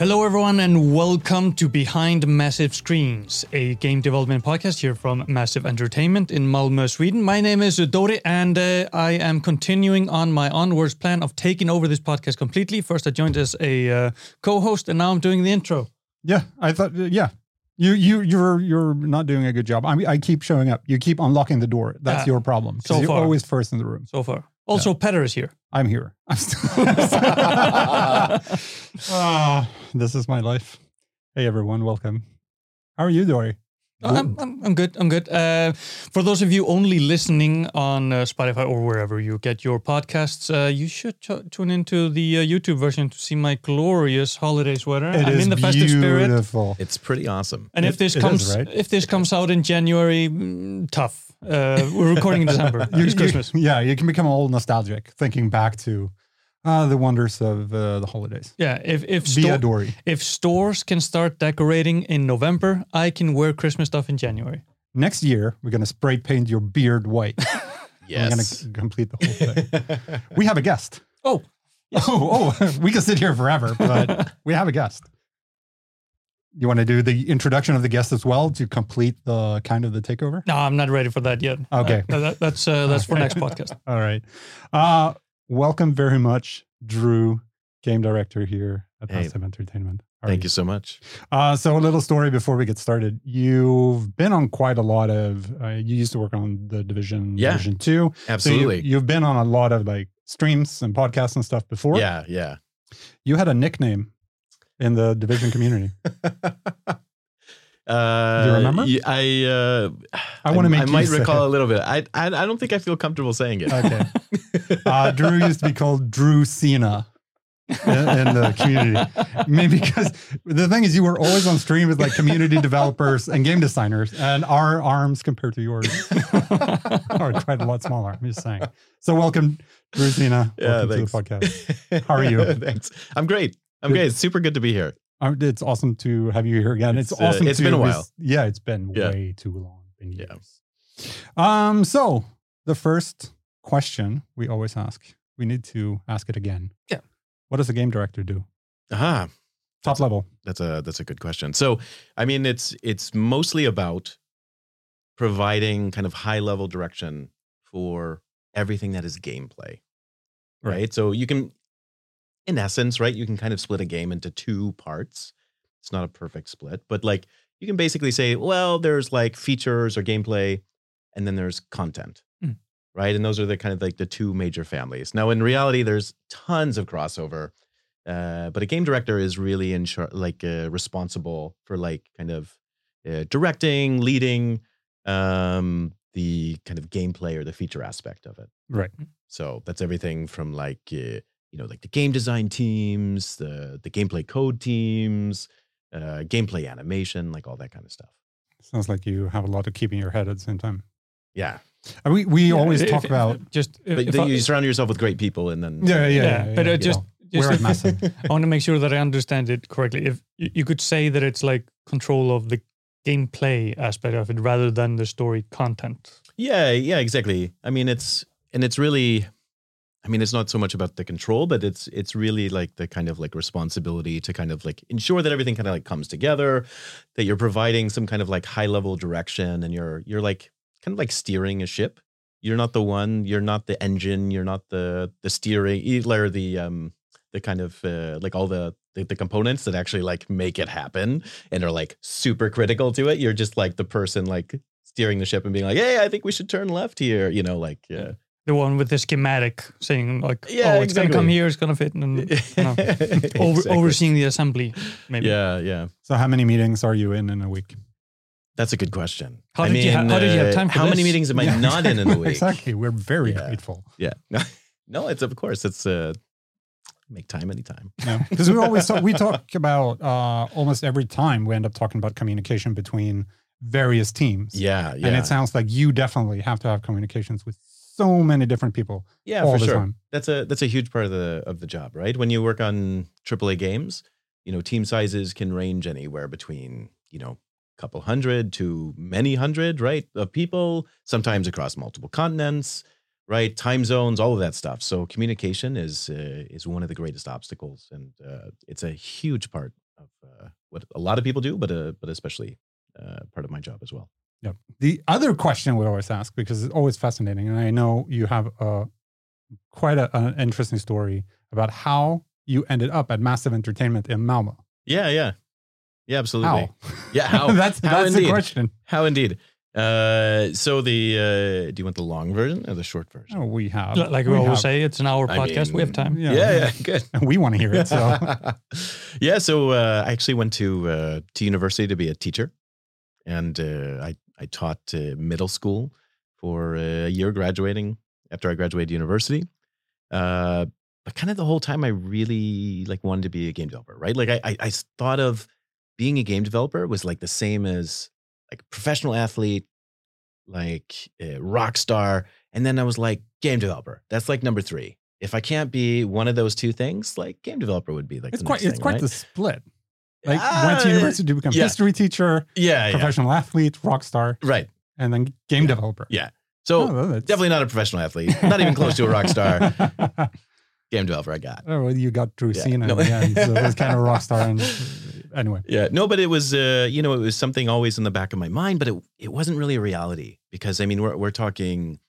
Hello, everyone, and welcome to Behind Massive Screens, a game development podcast here from Massive Entertainment in Malmö, Sweden. My name is Dori, and uh, I am continuing on my onwards plan of taking over this podcast completely. First, I joined as a uh, co-host, and now I'm doing the intro. Yeah, I thought. uh, Yeah, you you you're you're not doing a good job. I mean, I keep showing up. You keep unlocking the door. That's Yeah. your problem. So you're far. always first in the room. So far, also Petter is here. I'm here. I'm still. Ah, this is my life. Hey everyone, welcome. How are you, Dory? Oh, I'm, I'm, I'm good. I'm good. Uh, for those of you only listening on uh, Spotify or wherever you get your podcasts, uh, you should ch- tune into the uh, YouTube version to see my glorious holiday sweater. It I'm is in the festive spirit. beautiful. It's pretty awesome. And if this it is, comes right? if this comes out in January, mm, tough. Uh, we're recording in December. You- it's you- Christmas. yeah, you can become all nostalgic, thinking back to uh, the wonders of uh, the holidays. Yeah, if if sto- Dory. if stores can start decorating in November, I can wear Christmas stuff in January. Next year, we're going to spray paint your beard white. Yes. We're gonna complete the whole thing. we have a guest. Oh, Oh, oh, we can sit here forever, but we have a guest. You want to do the introduction of the guest as well to complete the kind of the takeover? no, I'm not ready for that yet. Okay. Uh, that- that's uh, that's for next podcast. All right. Uh, welcome very much, Drew, game director here at Hey. Massive Entertainment. How are Thank you so much. Uh, so a little story before we get started. You've been on quite a lot of. Uh, you used to work on the Division, Yeah. Division Two. Absolutely. So you, you've been on a lot of like streams and podcasts and stuff before. yeah, yeah. You had a nickname in the Division community. Uh, you remember? I uh, I wanna make I might recall it. a little bit. I, I I don't think I feel comfortable saying it. Okay. Uh, Drew used to be called Drew Cena in, in the community. Maybe because the thing is, you were always on stream with like community developers and game designers, and our arms compared to yours are quite a lot smaller. I'm just saying. So, welcome, Drew Cena. Yeah, welcome thanks. to the podcast. How are you? thanks. I'm great. I'm Good. It's super good to be here. Um, It's awesome to have you here again. It's, It's, uh, awesome. it's to been a while. Yeah, it's been Yeah. way too long. Been Yeah. years. Um. So the first question we always ask, we need to ask it again. Yeah. What does a game director do? Aha. Top level. That's a that's a good question. So, I mean, it's it's mostly about providing kind of high level direction for everything that is gameplay. Right? So you can in essence, right, you can kind of split a game into two parts. It's not a perfect split, but like you can basically say, well, there's like features or gameplay and then there's content. Mm. Right? And those are the kind of like the two major families. Now, in reality, there's tons of crossover. Uh, but a game director is really in char- like uh, responsible for like kind of uh, directing, leading um, the kind of gameplay or the feature aspect of it. Right. So that's everything from like uh, you know like the game design teams, the the gameplay code teams, uh, gameplay animation, like all that kind of stuff. Sounds like you have a lot of keeping your head at the same time. Yeah, Uh, We we Yeah, always if- talk if- about. just if, but if then I, you surround yourself with great people, and then Yeah, yeah, yeah, but uh, just, just We're Massive. I want to make sure that I understand it correctly. If you, you could say that it's like control of the gameplay aspect of it rather than the story content. Yeah, yeah, exactly. I mean, it's and it's really, I mean, it's not so much about the control, but it's it's really like the kind of like responsibility to kind of like ensure that everything kind of like comes together, that you're providing some kind of like high level direction, and you're you're like kind of like steering a ship. You're not the one. You're not the engine. You're not the the steering. Either the um the kind of uh, like all the, the the components that actually like make it happen and are like super critical to it. You're just like the person like steering the ship and being like, "Hey, I think we should turn left here." You know, like yeah, The one with the schematic saying like, Yeah, oh, it's gonna come here, it's gonna fit, and you know, over, overseeing the assembly. Maybe. Yeah, yeah. So how many meetings are you in in a week? That's a good question. How I did you ha- mean, how did you have uh, time for How many meetings am I not in in a week? exactly. We're very Yeah. grateful. Yeah. no, it's of course it's uh make time anytime. Yeah, because we always talk, we talk about uh, almost every time we end up talking about communication between various teams. Yeah, yeah. and it sounds like you definitely have to have communications with so many different people yeah, for sure. time. That's a that's a huge part of the of the job, right? When you work on AAA games, you know, team sizes can range anywhere between, you know, a couple hundred to many hundred, right? Of people, sometimes across multiple continents, right? Time zones, all of that stuff. So communication is uh, is one of the greatest obstacles, and uh, it's a huge part of uh, what a lot of people do, but uh, but especially uh, part of my job as well. Yep. The other question we always ask because it's always fascinating, and I know you have a quite a, an interesting story about how you ended up at Massive Entertainment in Malmo. Yeah, yeah, yeah, absolutely. How? Yeah, how? that's How that's the question. How indeed. Uh, so the uh, do you want the long version or the short version? Oh, we have, L- Like we, always have- say, it's an hour I podcast. we have time. Yeah, yeah, yeah, good. and we want to hear it. So yeah, so uh, I actually went to uh, to university to be a teacher, and uh, I I taught uh, middle school for a year, graduating after I graduated university. Uh, but kind of the whole time, I really like wanted to be a game developer, right? Like I I, I thought of being a game developer was like the same as like professional athlete, like rock star, and then I was like game developer. That's like number three. If I can't be one of those two things, like game developer would be like it's quite it's quite right? the split. Like went to Uh, university to become yeah. history teacher, yeah, yeah, professional athlete, rock star, right. and then game Yeah. developer. Yeah. So Oh, definitely not a professional athlete, not even close to a rock star. Game developer, I got. oh, well, you got Drew Yeah. Cena No. end, so that's kind of rock star. And anyway, Yeah, no, but it was, uh, you know, it was something always in the back of my mind, but it it wasn't really a reality because I mean, we're we're talking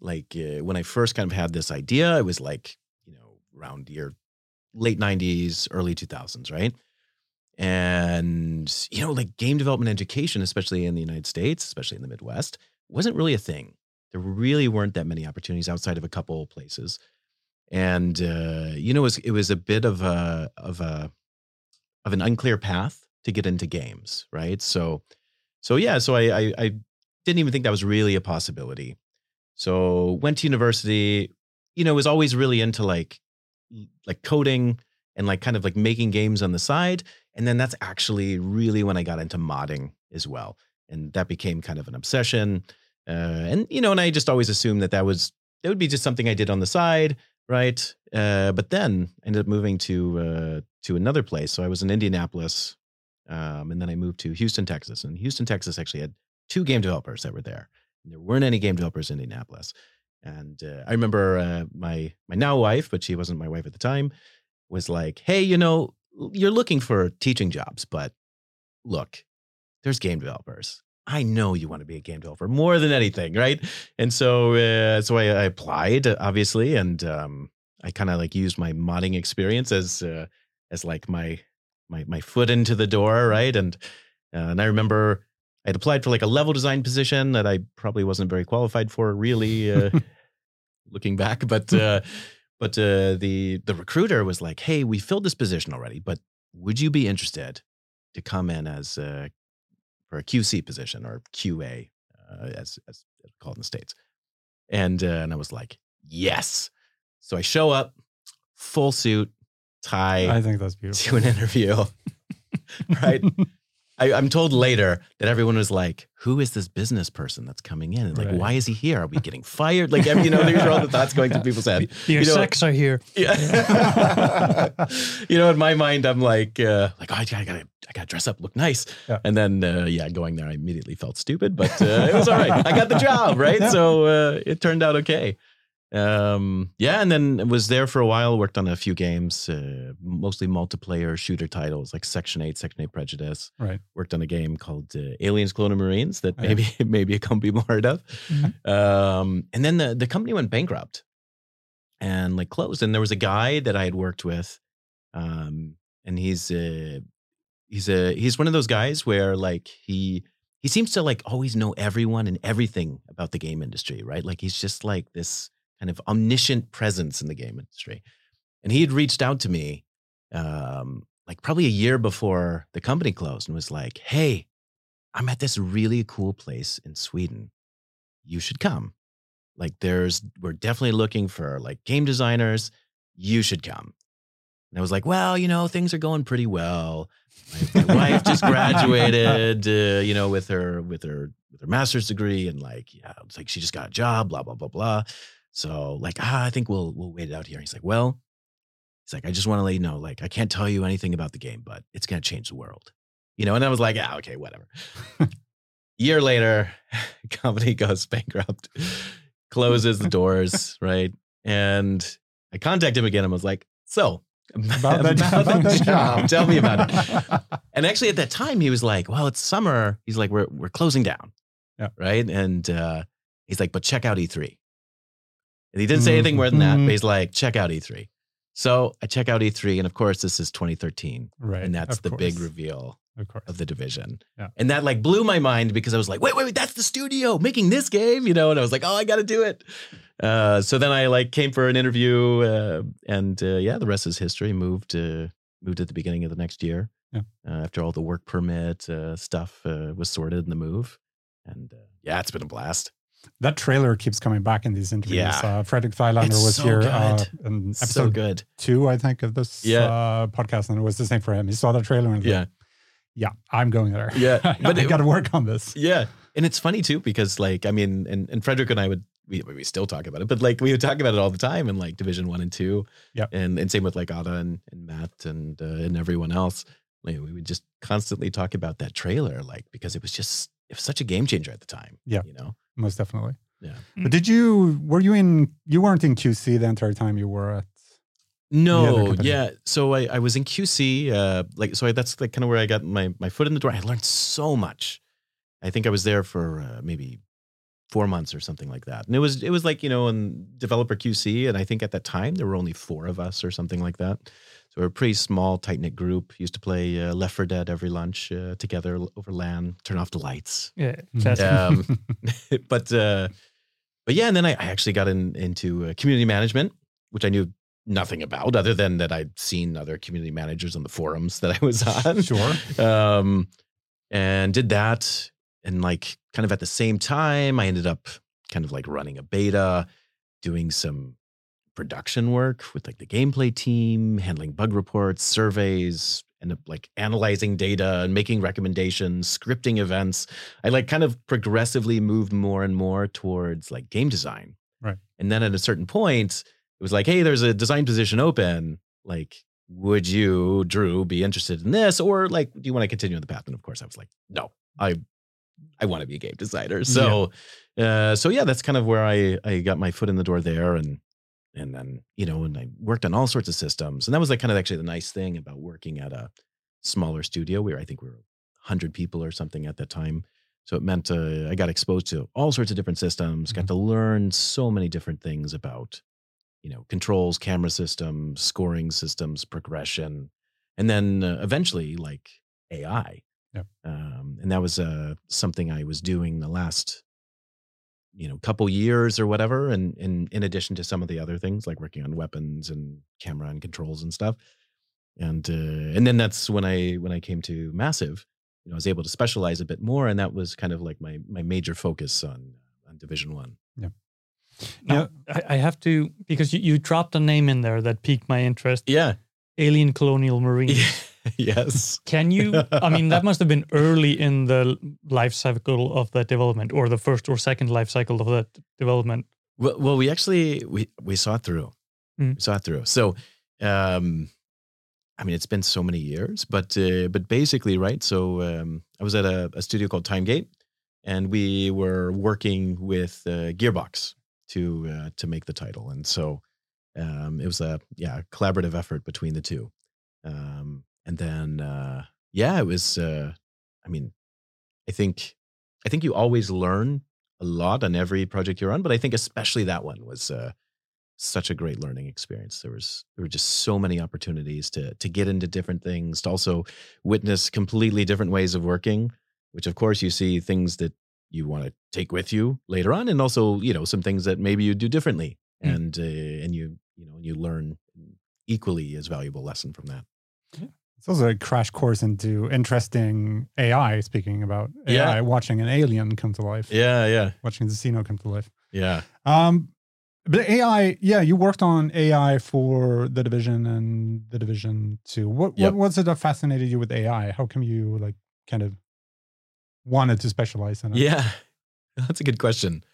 like uh, when I first kind of had this idea, it was like you know around year late '90s, early 2000s, right? And you know, like game development education, especially in the United States, especially in the Midwest, wasn't really a thing. There really weren't that many opportunities outside of a couple places, and uh, you know, it was it was a bit of a of a of an unclear path to get into games, right? So, so yeah, so I, I I didn't even think that was really a possibility. So went to university, you know, was always really into like like coding and like kind of like making games on the side, and then that's actually really when I got into modding as well, and that became kind of an obsession. Uh, and you know, and I just always assumed that that was that would be just something I did on the side, right? Uh, but then I ended up moving to uh, to another place. So I was in Indianapolis, um, and then I moved to Houston, Texas. And Houston, Texas actually had two game developers that were there. And there weren't any game developers in Indianapolis. And uh, I remember uh, my my now wife, but she wasn't my wife at the time, was like, "Hey, you know, you're looking for teaching jobs, but look, there's game developers. I know you want to be a game developer more than anything, right?" And so, uh, so I, I applied, obviously, and um, I kind of like used my modding experience as uh, as like my my my foot into the door, right? And uh, and I remember I'd applied for like a level design position that I probably wasn't very qualified for, really, uh, looking back. But uh, but uh, the the recruiter was like, "Hey, we filled this position already, but would you be interested to come in as uh, for a QC position or QA, uh, as as called in the states?" And uh, and I was like, "Yes." So I show up, full suit, tie, I think that's beautiful. to an interview. right? I, I'm told later that everyone was like, "Who is this business person that's coming in? And like, Right. why is he here? Are we getting fired?" Like, you know, these are all the thoughts going through people's head. Your You know- sex are here. Yeah. you know, in my mind, I'm like, uh, like, oh, I gotta, I gotta, dress up, look nice. Yeah. And then, uh, yeah, going there, I immediately felt stupid, but uh, it was all right. I got the job, right? So uh, it turned out okay. Um, yeah, and then was there for a while. Worked on a few games, uh, mostly multiplayer shooter titles like Section Eight, Section Eight Prejudice. Right. Worked on a game called uh, Aliens: Colonial Marines that Oh, yeah. maybe maybe a company more heard of. Mhm. Um, and then the the company went bankrupt and like closed. And there was a guy that I had worked with, um, and he's uh, he's a he's one of those guys where like he he seems to like always know everyone and everything about the game industry, right? Like he's just like this kind of omniscient presence in the game industry. And he had reached out to me, um, like probably a year before the company closed, and was like, "Hey, I'm at this really cool place in Sweden. You should come. Like, there's, we're definitely looking for like game designers. You should come. And I was like, well, you know, things are going pretty well. My, my wife just graduated, uh, you know, with her with her with her master's degree, and like, yeah, it's like she just got a job, blah blah blah blah. So like, ah, I think we'll we'll wait it out here. And He's like, well, he's like, I just want to let you know, like, I can't tell you anything about the game, but it's gonna change the world, you know. And I was like, yeah, okay, whatever. Year later, company goes bankrupt, closes the doors, right? And I contact him again and was like, so About that, about that job. Tell me about it. And actually, at that time, he was like, "Well, it's summer." He's like, "We're we're closing down, Yeah. right?" And uh, he's like, "But check out E3." And he didn't say anything more than that, but he's like, "Check out E3." So I check out E3, and of course, this is 2013, Right. and that's the big reveal Of course. of the division. Yeah. And that like blew my mind because I was like, wait, wait, wait, that's the studio making this game, you know? And I was like, oh, I got to do it. Uh, so then I like came for an interview, uh, and uh, yeah, the rest is history. Moved, uh, moved at the beginning of the next year. Yeah. Uh, after all the work permit uh, stuff uh, was sorted in the move, and uh, yeah, it's been a blast. That trailer keeps coming back in these interviews. Yeah. Uh, Frederick Thylander It's was so here good. uh, in so episode good. two, I think, of this Yeah. uh, podcast, and it was the same for him. He saw the trailer and Yeah. like, "Yeah, I'm going there. Yeah, but I got to work on this." Yeah. And it's funny too, because like, I mean, and, and Frederick and I would, we, we still talk about it, but like we would talk about it all the time in like division one and two. Yeah, And, and same with like Ada and, and Matt and, uh, and everyone else. Like we would just constantly talk about that trailer, like, because it was just, it was such a game changer at the time. Yeah. You know? Most definitely. Yeah. But did you? Were you in? You weren't in QC the entire time you were at. No, yeah. So I, I was in QC, uh, like so. I, that's like kind of where I got my my foot in the door. I learned so much. I think I was there for uh, maybe four months or something like that. And it was it was like you know in developer QC, and I think at that time there were only four of us or something like that. So we're a pretty small, tight knit group. Used to play uh, Left 4 Dead every lunch uh, together over LAN. Turn off the lights. Yeah, Mhm. Um, but uh, but yeah, and then I, I actually got in, into uh, community management, which I knew nothing about, other than that I'd seen other community managers on the forums that I was on. Sure. Um, and did that, and like kind of at the same time, I ended up kind of like running a beta, doing some production work with like the gameplay team, handling bug reports, surveys, and like analyzing data and making recommendations, scripting events. I like kind of progressively moved more and more towards like game design. Right. And then at a certain point, it was like, hey, there's a design position open. Like, would you, Drew, be interested in this? Or like, do you want to continue on the path? And of course, I was like, no, I I want to be a game designer. So uh so yeah, that's kind of where I I got my foot in the door there and and then, you know, and I worked on all sorts of systems. And that was like kind of actually the nice thing about working at a smaller studio where I think we were 100 people or something at that time. So it meant uh, I got exposed to all sorts of different systems, got to learn so many different things about, you know, controls, camera systems, scoring systems, progression, and then uh, eventually like AI. Yep. Um, and that was uh, something I was doing the last, you know, couple years or whatever. And in in addition to some of the other things like working on weapons and camera and controls and stuff. And uh, and then that's when I when I came to Massive, you know, I was able to specialize a bit more, and that was kind of like my my major focus on on Division One. Yeah. Now, I, I have to because you, you dropped a name in there that piqued my interest. Yeah. Alien Colonial Marines. yes. Can you? I mean, that must have been early in the life cycle of that development, or the first or second life cycle of that development. Well, well, we actually we we saw it through. Mm. We saw it through. So, um, I mean, it's been so many years, but uh, but basically, right? So, um, I was at a, a studio called Timegate, and we were working with uh, Gearbox to uh, to make the title, and so um, it was a yeah collaborative effort between the two. Um, and then uh, yeah, it was. Uh, I mean, I think I think you always learn a lot on every project you're on, but I think especially that one was uh, such a great learning experience. There was there were just so many opportunities to to get into different things, to also witness completely different ways of working, which of course you see things that you want to take with you later on, and also you know some things that maybe you do differently, Mm. and uh, and you you know you learn equally as valuable lesson from that. It's also a crash course into interesting AI. Speaking about AI, Yeah. watching an alien come to life, Yeah, yeah, watching the Xeno come to life. yeah. Um, but AI, yeah, you worked on AI for the division and the division two. What Yep. what what's it that fascinated you with AI? How come you like kind of wanted to specialize in it? Yeah, that's a good question.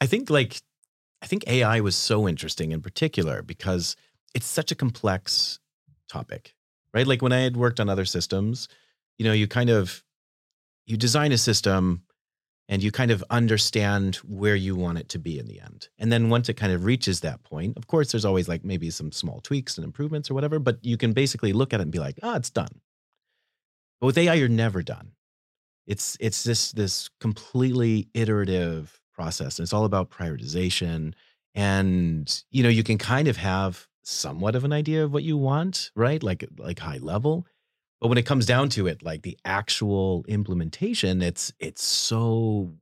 I think like I think AI was so interesting in particular because it's such a complex topic, right? Like when I had worked on other systems, you know, you kind of you design a system and you kind of understand where you want it to be in the end. And then once it kind of reaches that point, of course there's always like maybe some small tweaks and improvements or whatever, but you can basically look at it and be like, "Ah, it's done." But with AI you're never done it's it's this this completely iterative process and it's all about prioritization and you know you can kind of have somewhat of an idea of what you want right? Like like high level. But when it comes down to it like the actual implementation it's it's so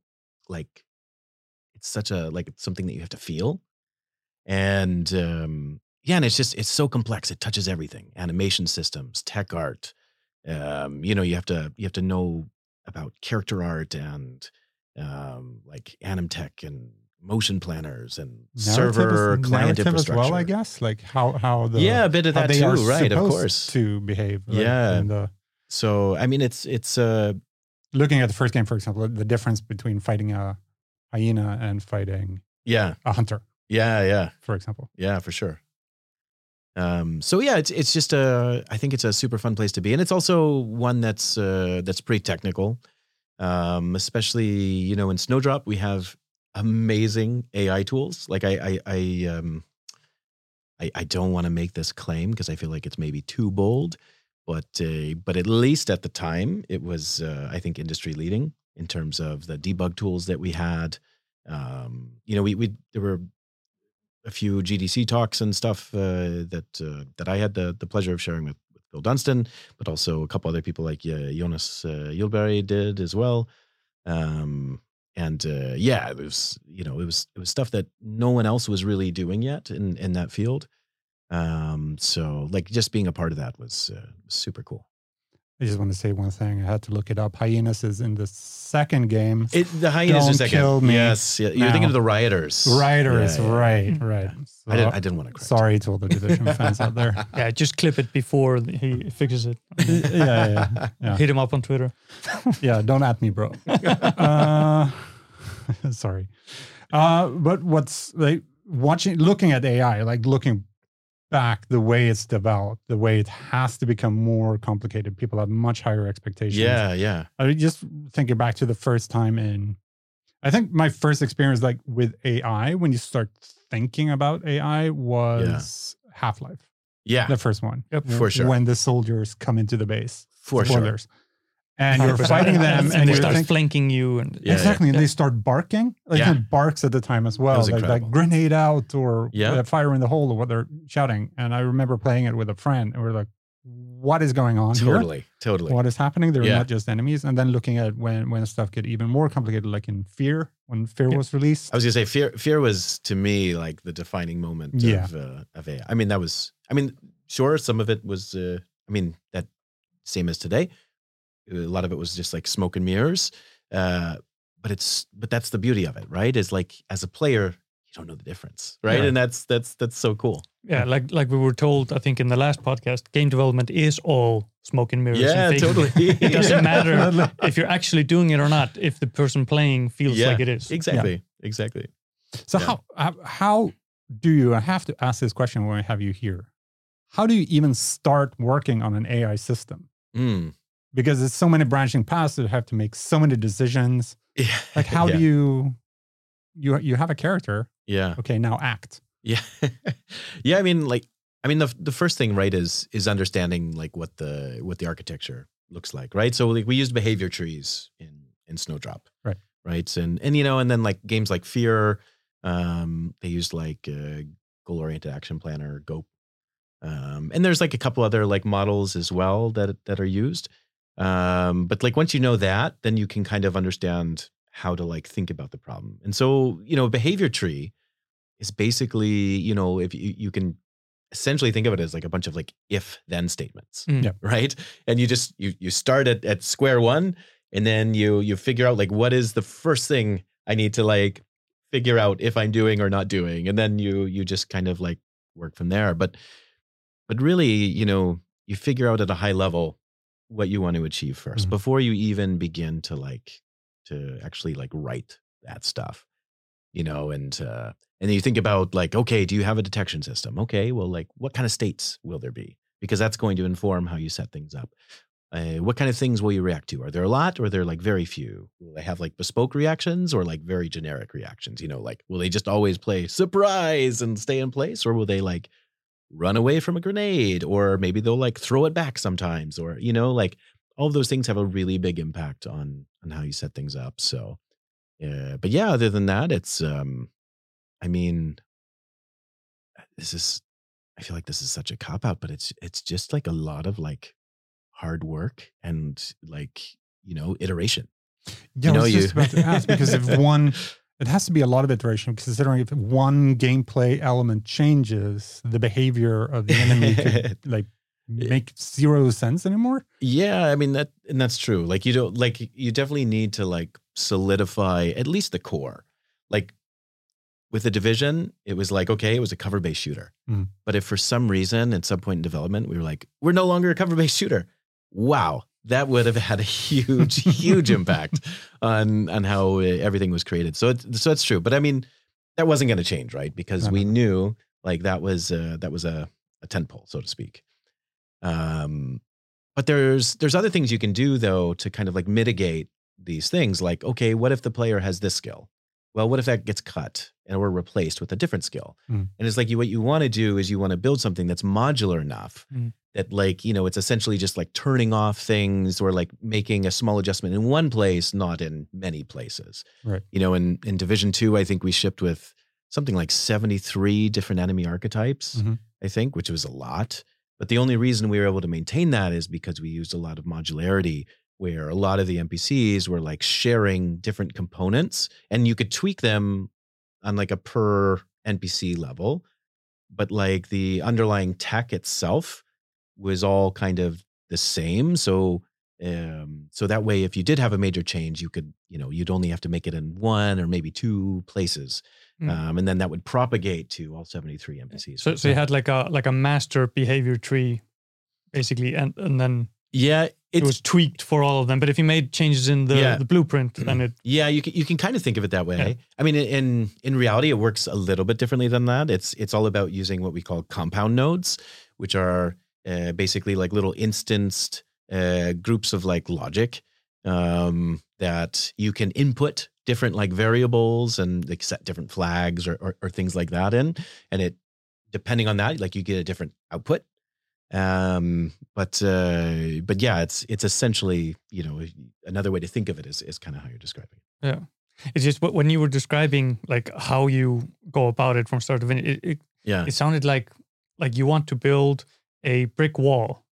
like it's such a like something that you have to feel. And um yeah and it's just it's so complex. It touches everything. Animation systems tech art um you know you have to you have to know about character art and um, like Animtech and motion planners and Narrative server is- client infrastructure. as well. I guess like how how the yeah, a bit of that they too, are right? Of supposed course. to behave. Yeah. And, uh, So I mean, it's it's uh looking at the first game, for example, the difference between fighting a hyena and fighting yeah, a hunter, yeah, yeah, for example. yeah, for sure. Um, so yeah, it's it's just a I think it's a super fun place to be, and it's also one that's uh, that's pretty technical. Um, especially you know in Snowdrop we have amazing AI tools. Like I I, I um I, I don't want to make this claim because I feel like it's maybe too bold, but uh, but at least at the time it was uh, I think industry leading in terms of the debug tools that we had. Um, you know, we we there were a few GDC talks and stuff uh, that uh, that I had the the pleasure of sharing with, with Bill Dunstan, but also a couple other people like uh, Jonas uh, Gillberg did as well. Um, and uh, yeah, it was you know it was it was stuff that no one else was really doing yet in in that field. Um, so like just being a part of that was uh, super cool. I just want to say one thing. I had to look it up. Hyenas is in the second game. It, the hyenas Don't are second. kill me yes, yeah, you're thinking of the rioters. Rioters, Yeah, yeah. right, right. So, I didn't. I didn't want to correct. sorry to all the division fans out there. Yeah, just clip it before he fixes it. yeah, yeah, yeah. Hit him up on Twitter. yeah, don't at me, bro. uh, sorry. Uh, but what's like watching, looking at AI, like looking back, the way it's developed, the way it has to become more complicated. People have much higher expectations. Yeah, yeah, I mean, just thinking back to the first time in, I think my first experience like with AI when you start thinking about AI was Half Life, yeah, the first one. Yep. For sure. When the soldiers come into the base. for sure. Spoilers. And you're fighting them, and and they start thinking, flanking you, and Yeah, exactly. And they start barking. Like Yeah. barks at the time as well. Like, like grenade out or Yeah. uh, fire in the hole or what they're shouting. And I remember playing it with a friend and we're like, what is going on here? Totally, totally. What is happening? They're Yeah. not just enemies. And then looking at when when stuff get even more complicated, like in Fear, when Fear Yeah. was released. I was gonna say fear. Fear was to me like the defining moment Yeah. of uh, of AI. I mean, that was. I mean, sure, some of it was. Uh, I mean, that same as today. A lot of it was just like smoke and mirrors. Uh, but it's but that's the beauty of it, right? Is like as a player, you don't know the difference, right? Yeah. And that's that's that's so cool. yeah, like like we were told, I think in the last podcast, game development is all smoke and mirrors. Yeah, and totally. It doesn't matter if you're actually doing it or not. If the person playing feels Yeah, like it is. Exactly, exactly. So Yeah. how how how do you? I have to ask this question when I have you here. How do you even start working on an AI system? Mm. Because it's so many branching paths. You have to make so many decisions. Yeah. Like how yeah. do you? You you have a character. Yeah. Okay, now act. Yeah. yeah, I mean like I mean the the first thing right is is understanding like what the what the architecture looks like, right? So like we used behavior trees in in Snowdrop. Right. Right? And and you know and then like games like Fear um they used like uh, goal oriented action planner GOAP. Um and there's like a couple other like models as well that that are used. Um but like once you know that, then you can kind of understand how to like think about the problem. And so, you know, behavior tree is basically, you know, if you, you can essentially think of it as like a bunch of like if then statements, Mm. Yep. right? And you just you you start at at square one, and then you you figure out like what is the first thing I need to like figure out if I'm doing or not doing, and then you you just kind of like work from there. But but really, you know, you figure out at a high level what you want to achieve 1st Mhm. before you even begin to like to actually like write that stuff you know and uh and then you think about like okay do you have a detection system? Okay well like what kind of states will there be? Because that's going to inform how you set things up. Uh, what kind of things will you react to? Are there a lot or are there like very few? Will they have like bespoke reactions or like very generic reactions? You know like will they just always play surprise! and stay in place? Or will they like run away from a grenade or maybe they'll like throw it back sometimes or you know like all of those things have a really big impact on on how you set things up so yeah but yeah other than that it's um i mean this is i feel like this is such a cop out but it's it's just like a lot of like hard work and like you know iteration. Yeah, You I know, was you- just about to ask because if one, it has to be a lot of iteration. Considering if one gameplay element changes, the behavior of the enemy could like make zero sense anymore. Yeah, I mean that and that's true. Like you don't like you definitely need to like solidify at least the core. Like with the division, it was like, okay, it was a cover-based shooter. Mhm. But if for some reason at some point in development we were like, we're no longer a cover-based shooter. Wow, that would have had a huge, huge impact on on how everything was created. So it's so it's true. But I mean, that wasn't going to change, right? Because we knew like that was uh, that was a a tentpole, so to speak. Um, but there's there's other things you can do though to kind of like mitigate these things. Like, okay, what if the player has this skill? Well, what if that gets cut and we're replaced with a different skill? Mm. And it's like you what you want to do is you want to build something that's modular enough Mm. that like, you know, it's essentially just like turning off things or like making a small adjustment in one place, not in many places. Right. You know, in in Division 2, I think we shipped with something like 73 different enemy archetypes, Mhm. I think, which was a lot. But the only reason we were able to maintain that is because we used a lot of modularity where a lot of the NPCs were like sharing different components and you could tweak them on like a per NPC level. But like the underlying tech itself was all kind of the same. So um so that way if you did have a major change you could you know you'd only have to make it in one or maybe two places Hmm. um and then that would propagate to all 73 npcs So, so you had like a like a master behavior tree, basically, and and then yeah it was tweaked for all of them. But if you made changes in the, Yeah. the blueprint, then it Yeah, you can you can kind of think of it that way. Yeah. I mean, in in reality, it works a little bit differently than that. It's it's all about using what we call compound nodes, which are uh, basically like little instanced uh, groups of like logic um, that you can input different like variables and like set different flags or, or or things like that in, and it depending on that, like you get a different output. Um, but uh, but yeah, it's it's essentially you know another way to think of it is is kind of how you're describing it. Yeah, it's just when you were describing like how you go about it from start to finish. It, it, Yeah. it sounded like like you want to build a brick wall,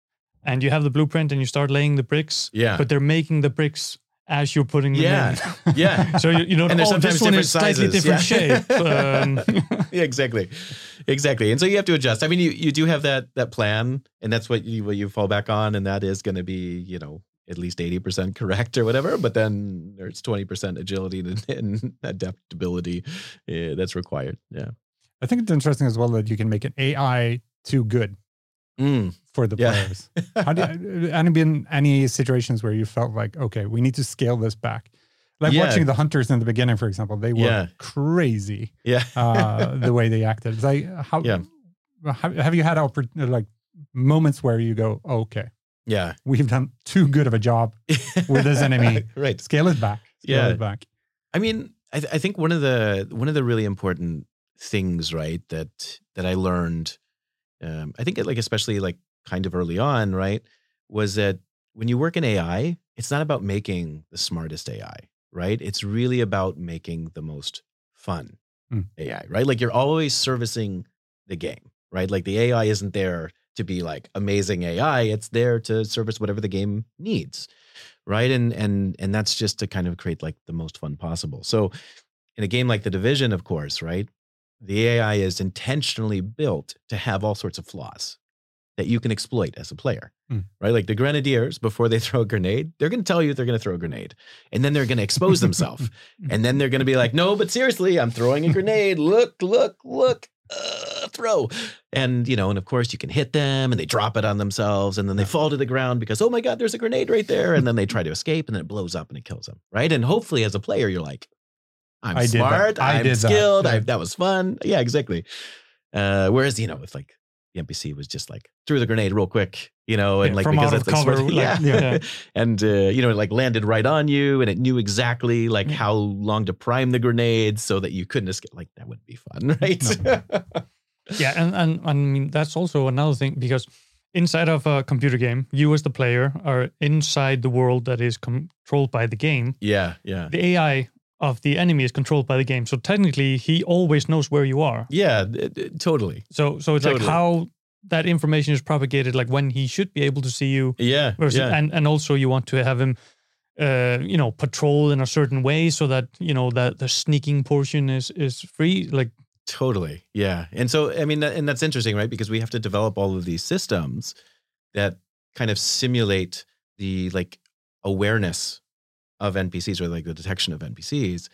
and you have the blueprint, and you start laying the bricks. Yeah. But they're making the bricks as you're putting them Yeah. in. Yeah. So you, you know, And they're oh, sometimes this one different is slightly sizes, different yeah. shape. Um, yeah, exactly. Exactly. And so you have to adjust. I mean, you, you do have that that plan and that's what you what you fall back on and that is going to be, you know, at least 80% correct or whatever, but then there's 20% agility and, and adaptability uh, that's required. Yeah. I think it's interesting as well that you can make an AI too good Mm. For the Yeah. players. How do you, any been any situations where you felt like, okay, we need to scale this back? Like Yeah. watching the hunters in the beginning, for example, they were Yeah. crazy Yeah. uh, the way they acted. It's like how, Yeah. how have you had like moments where you go, okay, yeah. we've done too good of a job. With this enemy. right. Scale it back. Scale Yeah. it back. I mean, I, th- I think one of the one of the really important things, right, that that I learned, um, I think, it, like especially like kind of early on, right, was that when you work in AI, it's not about making the smartest AI, right? It's really about making the most fun Hmm. AI, right? Like you're always servicing the game, right? Like the AI isn't there to be like amazing AI; it's there to service whatever the game needs right and and and that's just to kind of create like the most fun possible so in a game like the division of course right the AI is intentionally built to have all sorts of flaws that you can exploit as a player, Hmm. right? Like the grenadiers, before they throw a grenade, they're going to tell you they're going to throw a grenade, and then they're going to expose themselves, and then they're going to be like, "No, but seriously, I'm throwing a grenade. Look, look, look." Uh, throw and you know and of course you can hit them and they drop it on themselves and then they fall to the ground because oh my god there's a grenade right there and then they try to escape and then it blows up and it kills them right and hopefully as a player you're like i'm I smart i'm did that. skilled I, that was fun yeah exactly uh whereas you know if like the npc was just like threw the grenade real quick you know and Yeah, like from because out of like cover, like, yeah, yeah. and uh, you know it like landed right on you and it knew exactly like Yeah. how long to prime the grenade so that you couldn't escape like that wouldn't be fun right yeah, and, and I mean that's also another thing because inside of a computer game, you as the player are inside the world that is controlled by the game. yeah yeah The AI of the enemy is controlled by the game, so technically he always knows where you are. yeah th- th- totally So so it's Totally. like how that information is propagated, like when he should be able to see you, yeah versus, yeah and and also you want to have him. Uh, you know, patrol in a certain way so that you know that the sneaking portion is is free. Like, Totally. Yeah. And so, I mean, and that's interesting, right? Because we have to develop all of these systems that kind of simulate the like awareness of NPCs or like the detection of NPCs,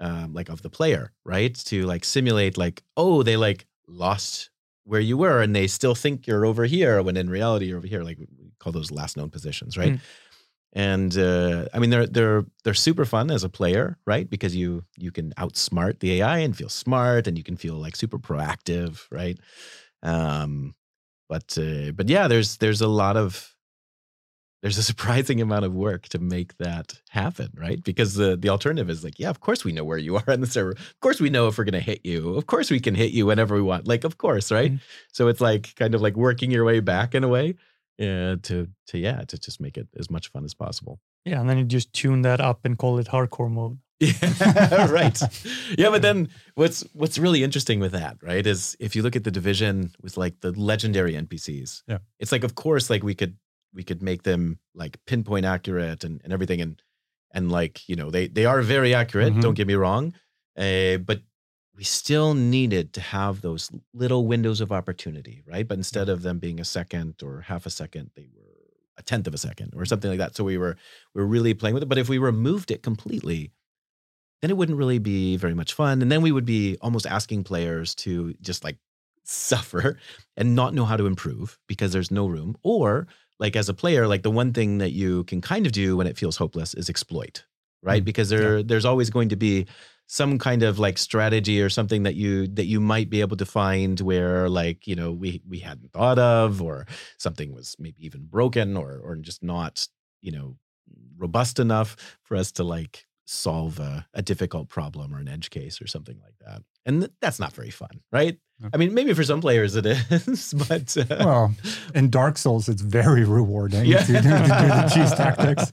um, like of the player, right? To like simulate, like, oh, they like lost where you were and they still think you're over here when in reality you're over here. Like we call those last known positions, right? Mm. And uh, I mean, they're they're they're super fun as a player, right? Because you you can outsmart the AI and feel smart, and you can feel like super proactive, right? Um, but uh, but yeah, there's there's a lot of there's a surprising amount of work to make that happen, right? Because the the alternative is like, yeah, of course we know where you are on the server. Of course we know if we're gonna hit you. Of course we can hit you whenever we want. Like, of course, right? Mhm. So it's like kind of like working your way back in a way, uh, to to yeah, to just make it as much fun as possible. yeah, and then you just tune that up and call it hardcore mode. Yeah, right. Yeah, but then what's what's really interesting with that, right, is if you look at the division with like the legendary NPCs, Yeah. it's like of course like we could we could make them like pinpoint accurate and, and everything and and like you know they they are very accurate. Mhm. Don't get me wrong, uh, but we still needed to have those little windows of opportunity, right? But instead of them being a second or half a second, they were a tenth of a second or something like that. So we were we were really playing with it. But if we removed it completely, then it wouldn't really be very much fun. And then we would be almost asking players to just like suffer and not know how to improve because there's no room. Or like as a player, like the one thing that you can kind of do when it feels hopeless is exploit, right? Mm, because there there's always going to be some kind of like strategy or something that you that you might be able to find where like you know we we hadn't thought of or something was maybe even broken or or just not you know robust enough for us to like solve a, a difficult problem or an edge case or something like that and th- that's not very fun right. I mean maybe for some players it is but uh, Well, in Dark Souls, it's very rewarding Yeah. to, do, to do the cheese tactics.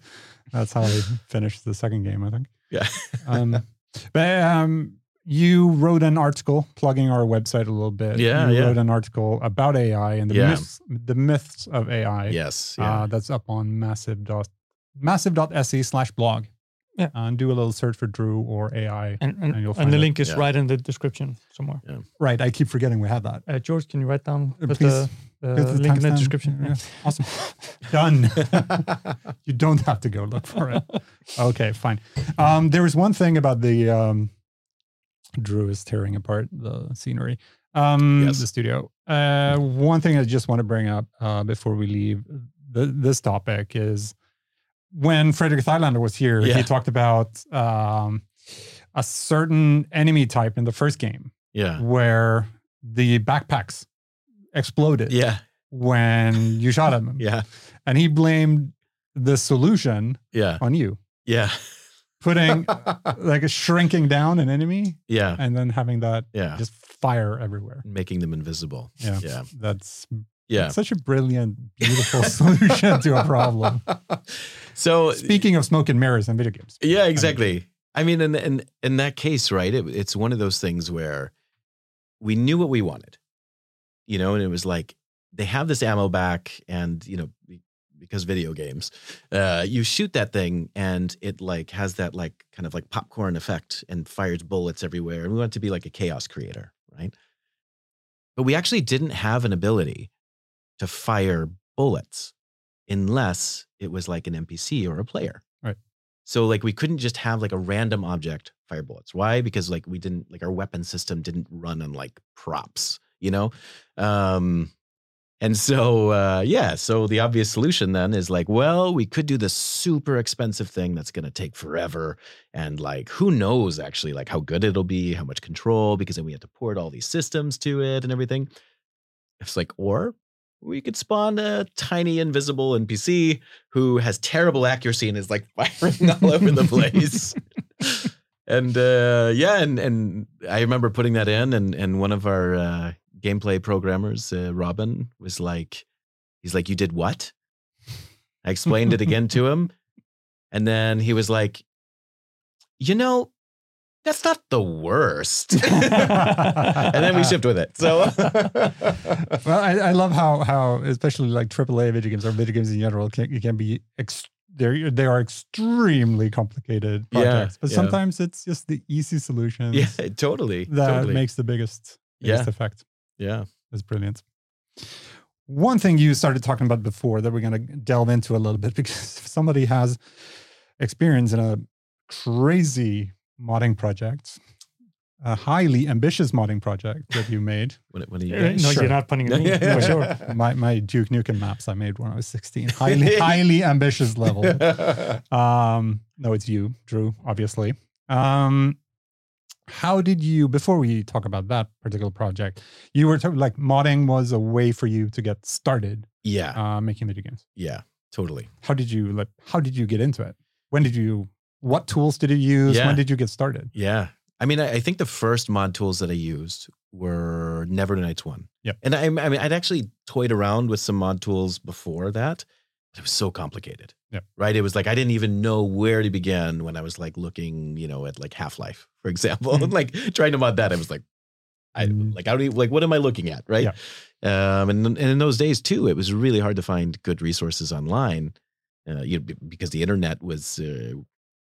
That's how I finished the second game, I think. yeah Um, but um, you wrote an article plugging our website a little bit. Yeah, you yeah. wrote an article about AI and the Yeah. myths, the myths of AI. yes yeah Uh, that's up on massive dot massive.se slash blog. Yeah. Uh, and do a little search for Drew or AI. And and, And you'll and the it. link is Yeah. right in the description somewhere. Right. I keep forgetting we have that. Uh, George, can you write down Uh, please, the, the the link in the timestamp. description? Yeah. Awesome. Done. you don't have to go look for it. Okay, fine. Um, there was one thing about the um, Drew is tearing apart the scenery. Um, Yes. the studio. Uh, one thing I just want to bring up uh, before we leave the, this topic is when Frederick Thylander was here, Yeah. he talked about um, a certain enemy type in the first game yeah. where the backpacks exploded yeah. when you shot at him. yeah. And he blamed the solution yeah. on you, yeah. Putting like a shrinking down an enemy yeah. and then having that yeah. just fire everywhere. making them invisible. Yeah. yeah. That's yeah such a brilliant, beautiful solution to a problem. so Speaking of smoke and mirrors and video games. Yeah, exactly. I mean, in in in that case, right? It, it's one of those things where we knew what we wanted, you know, and it was like they have this ammo back, and you know, because video games, uh, you shoot that thing, and it like has that like kind of like popcorn effect and fires bullets everywhere. And we want it to be like a chaos creator, right? But we actually didn't have an ability to fire bullets unless it was like an NPC or a player. Right. So like we couldn't just have like a random object fire bullets. Why? Because like we didn't like our weapon system didn't run on like props, you know? Um and so uh yeah, so the obvious solution then is like, well, we could do the super expensive thing that's going to take forever and like who knows actually like how good it'll be, how much control because then we have to port all these systems to it and everything. It's like or we could spawn a tiny invisible NPC who has terrible accuracy and is like firing all over the place. and uh, yeah, and and I remember putting that in, and and one of our uh, gameplay programmers, uh, Robin, was like, he's like, "You did what?" I explained it again to him, and then he was like, "You know, that's not the worst." and then we shipped with it. So well, I, I love how how especially like AAA video games or video games in general can, can be ex- they're they are extremely complicated projects, Yeah, but yeah. sometimes it's just the easy solutions yeah, totally, that totally. makes the biggest biggest Yeah. effect. yeah, it's brilliant. One thing you started talking about before that we're going to delve into a little bit because if somebody has experience in a crazy modding project, a highly ambitious modding project that you made. What, what are you Uh, no, Sure. you're not putting it in. Yeah, yeah, for sure. my, my Duke Nukem maps I made when I was 16. Highly, highly ambitious level. Um, no, it's you, Drew, obviously. Um, how did you, before we talk about that particular project, you were talking like modding was a way for you to get started yeah, uh, making video games. yeah, totally. How did you like? How did you get into it? When did you? What tools did you use? Yeah. When did you get started? Yeah. I mean, I, I think the first mod tools that I used were Never Nights One. Yeah. And I, I mean, I'd actually toyed around with some mod tools before that, but it was so complicated. Yep. Right. It was like I didn't even know where to begin when I was like looking, you know, at like Half Life, for example, Mhm. like trying to mod that. I was like, I Mm. like, I don't even, like, what am I looking at? Right. Yeah. Um, and, and in those days too, it was really hard to find good resources online, uh, you know, because the internet was, uh,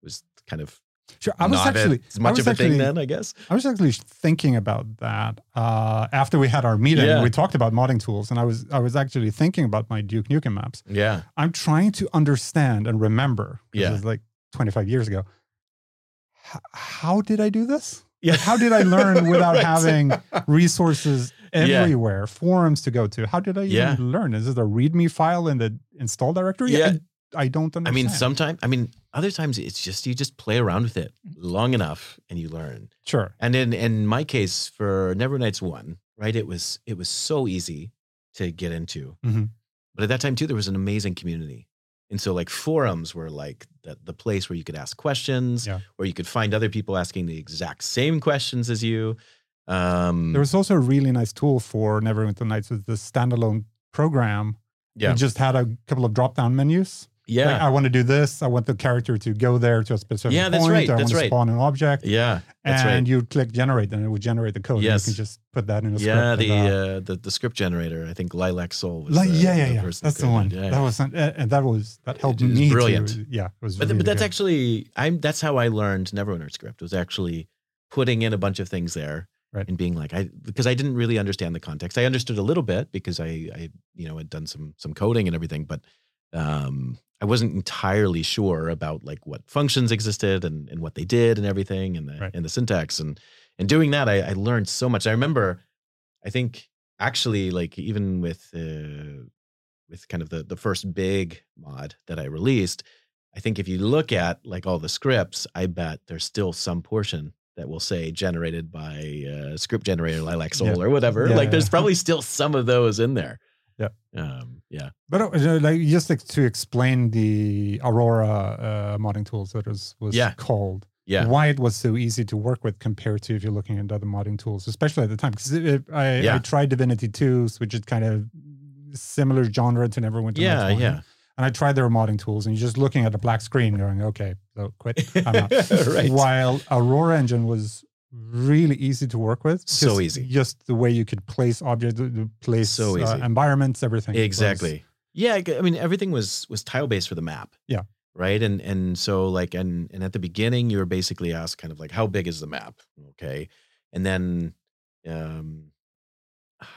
was kind of Sure. I was not actually as much of a actually, thing then, I guess. I was actually thinking about that uh, after we had our meeting. Yeah. We talked about modding tools, and I was I was actually thinking about my Duke Nukem maps. Yeah. I'm trying to understand and remember. Yeah. Like 25 years ago. How did I do this? Yeah. Like, how did I learn without Right. having resources Yeah. everywhere, forums to go to? How did I even Yeah. learn? Is it a README file in the install directory? Yeah. I, I don't understand. I mean, sometimes, I mean, other times it's just, you just play around with it long enough and you learn. sure. And in, in my case for Never Nights One, right, it was, it was so easy to get into. Mhm. But at that time too, there was an amazing community. And so like forums were like the, the place where you could ask questions, Yeah. where you could find other people asking the exact same questions as you. Um, There was also a really nice tool for Neverwinter Nights with the standalone program. yeah. It just had a couple of drop down menus. Yeah. Like, I want to do this. I want the character to go there to a specific Yeah, that's point. right, I that's want to right. spawn an object. yeah. That's and right. you click generate and it would generate the code. Yes. You can just put that in a Yeah, script. the, uh, the the script generator. I think Lilac Soul was. the, yeah, yeah, the yeah. That's the one. Yeah, that yeah. was uh, and that was that helped It was me. to- brilliant. yeah, it was. But, really but that's good. actually I'm that's how I learned Neverwinter script was actually putting in a bunch of things there Right. and being like I because I didn't really understand the context. I understood a little bit because I I you know had done some some coding and everything, but um I wasn't entirely sure about like what functions existed and and what they did and everything and the Right. and the syntax and and doing that I, I learned so much. I remember I think actually like even with uh with kind of the the first big mod that I released, I think if you look at like all the scripts, I bet there's still some portion that will say generated by uh, script generator Lilac Soul Yeah. or whatever. Yeah, like there's probably still some of those in there. Yeah. Um, yeah. But uh, like just like to explain the Aurora uh, modding tools that was was Yeah. called. Yeah. Why it was so easy to work with compared to if you're looking at other modding tools, especially at the time. Because I, I tried Divinity 2, which is kind of similar genre to Neverwinter Yeah. Nights 1. Yeah. And I tried their modding tools, and you're just looking at a black screen, going, "Okay, so quit." I'm out. right. While Aurora Engine was really easy to work with, So easy. Just the way you could place objects, place So uh, easy. environments, everything. Exactly. Yeah, I mean everything was was tile based for the map. Yeah. Right. And and so like and and at the beginning you were basically asked kind of like how big is the map? Okay. And then Um,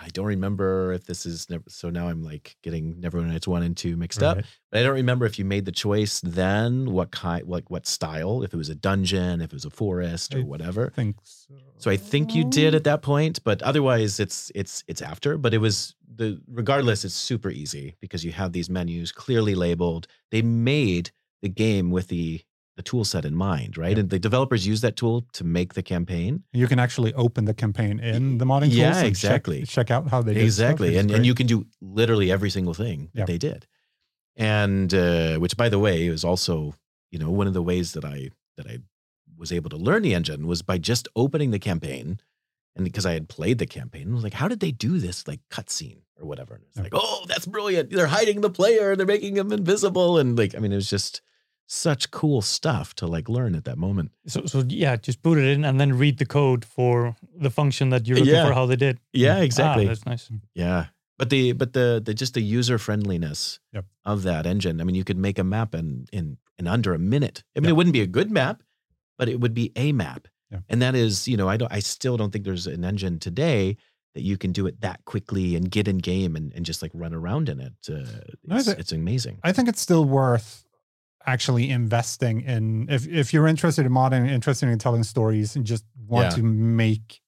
I don't remember if this is never. So now I'm like getting Neverwinter Nights one and two mixed up. But I don't remember if you made the choice then, what kind, like what style, if it was a dungeon, if it was a forest, or I whatever. Think so. So I think you did at that point, but otherwise it's it's it's after. But it was the regardless, it's super easy because you have these menus clearly labeled. They made the game with the the tool set in mind, right? Yeah. And the developers use that tool to make the campaign. You can actually open the campaign in the modding tools. Yeah, and check- exactly. Check, out how they did stuff, exactly which is and, and you can do literally every single thing that they did and uh, which by the way is also you know one of the ways that i that i was able to learn the engine was by just opening the campaign and because i had played the campaign I was like how did they do this like cutscene or whatever and it's Yeah. like oh that's brilliant they're hiding the player they're making him invisible and like i mean it was just such cool stuff to like learn at that moment So, so yeah, just put it in and then read the code for the function that you're looking Yeah. for. How they did. yeah Ah, exactly that's nice. Yeah. But the but the the just the user friendliness Yep. of that engine. I mean, you could make a map in in in under a minute. I mean, Yep. it wouldn't be a good map, but it would be a map. Yeah. And that is, you know, I don't I still don't think there's an engine today that you can do it that quickly and get in game and, and just like run around in it. Uh, No, it's, it's amazing. I think it's still worth actually investing in if if you're interested in modding, interested in telling stories, and just want Yeah. to make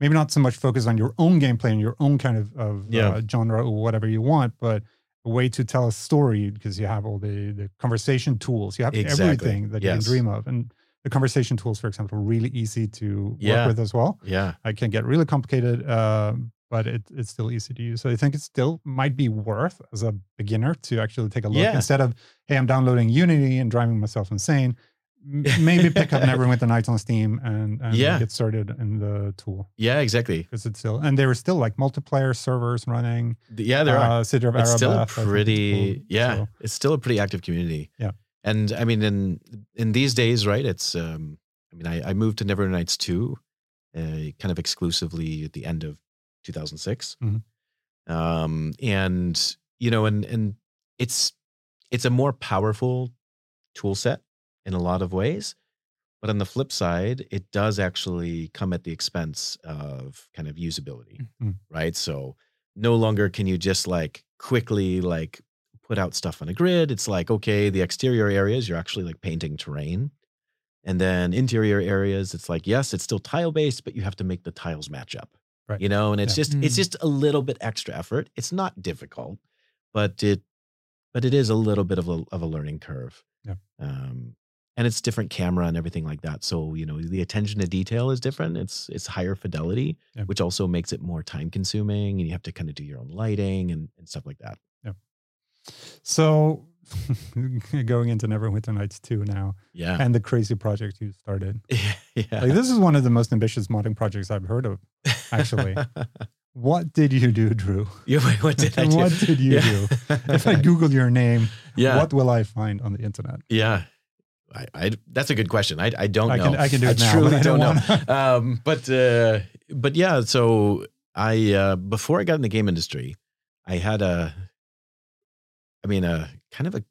maybe not so much focus on your own gameplay and your own kind of, of Yeah. uh, genre or whatever you want, but a way to tell a story because you have all the the conversation tools, you have Exactly. everything that Yes. you can dream of, and the conversation tools, for example, are really easy to Yeah. work with as well. Yeah. I can get really complicated, um, but it, it's still easy to use. So I think it still might be worth as a beginner to actually take a look Yeah. instead of, hey, I'm downloading Unity and driving myself insane. Maybe pick up Neverwinter Nights on Steam and, and Yeah. get started in the tool Yeah, exactly. because it's still and there are still like multiplayer servers running. Yeah, there are. uh, City of it's still a Arabeth, I think it's pretty called. yeah So, it's still a pretty active community Yeah. and i mean in in these days right it's um i mean i, I moved to never nights 2 uh, kind of exclusively at the end of 2006 Mhm. um and you know and and it's it's a more powerful tool set in a lot of ways. But on the flip side it does actually come at the expense of kind of usability Mhm. right? So no longer can you just like quickly like put out stuff on a grid. It's like okay the exterior areas you're actually like painting terrain. And then interior areas it's like yes it's still tile based but you have to make the tiles match up Right. you know and it's Yeah. just it's Mm. just a little bit extra effort it's not difficult but it but it is a little bit of a, of a learning curve Yeah. um and it's different camera and everything like that so you know the attention to detail is different it's it's higher fidelity Yeah. which also makes it more time consuming and you have to kind of do your own lighting and, and stuff like that Yeah. so going into Neverwinter Nights 2 now yeah and the crazy project you started. yeah Like this is one of the most ambitious modding projects I've heard of. actually. What did you do, Drew? yeah, wait, what did I do? What did you do? If I Google your name, yeah what will I find on the internet? yeah I, I that's a good question i, I don't I know can I can do it now. truly I don't, know wanna- um, but uh, but yeah, so I uh, before I got in the game industry, I had a, I mean, a kind of a,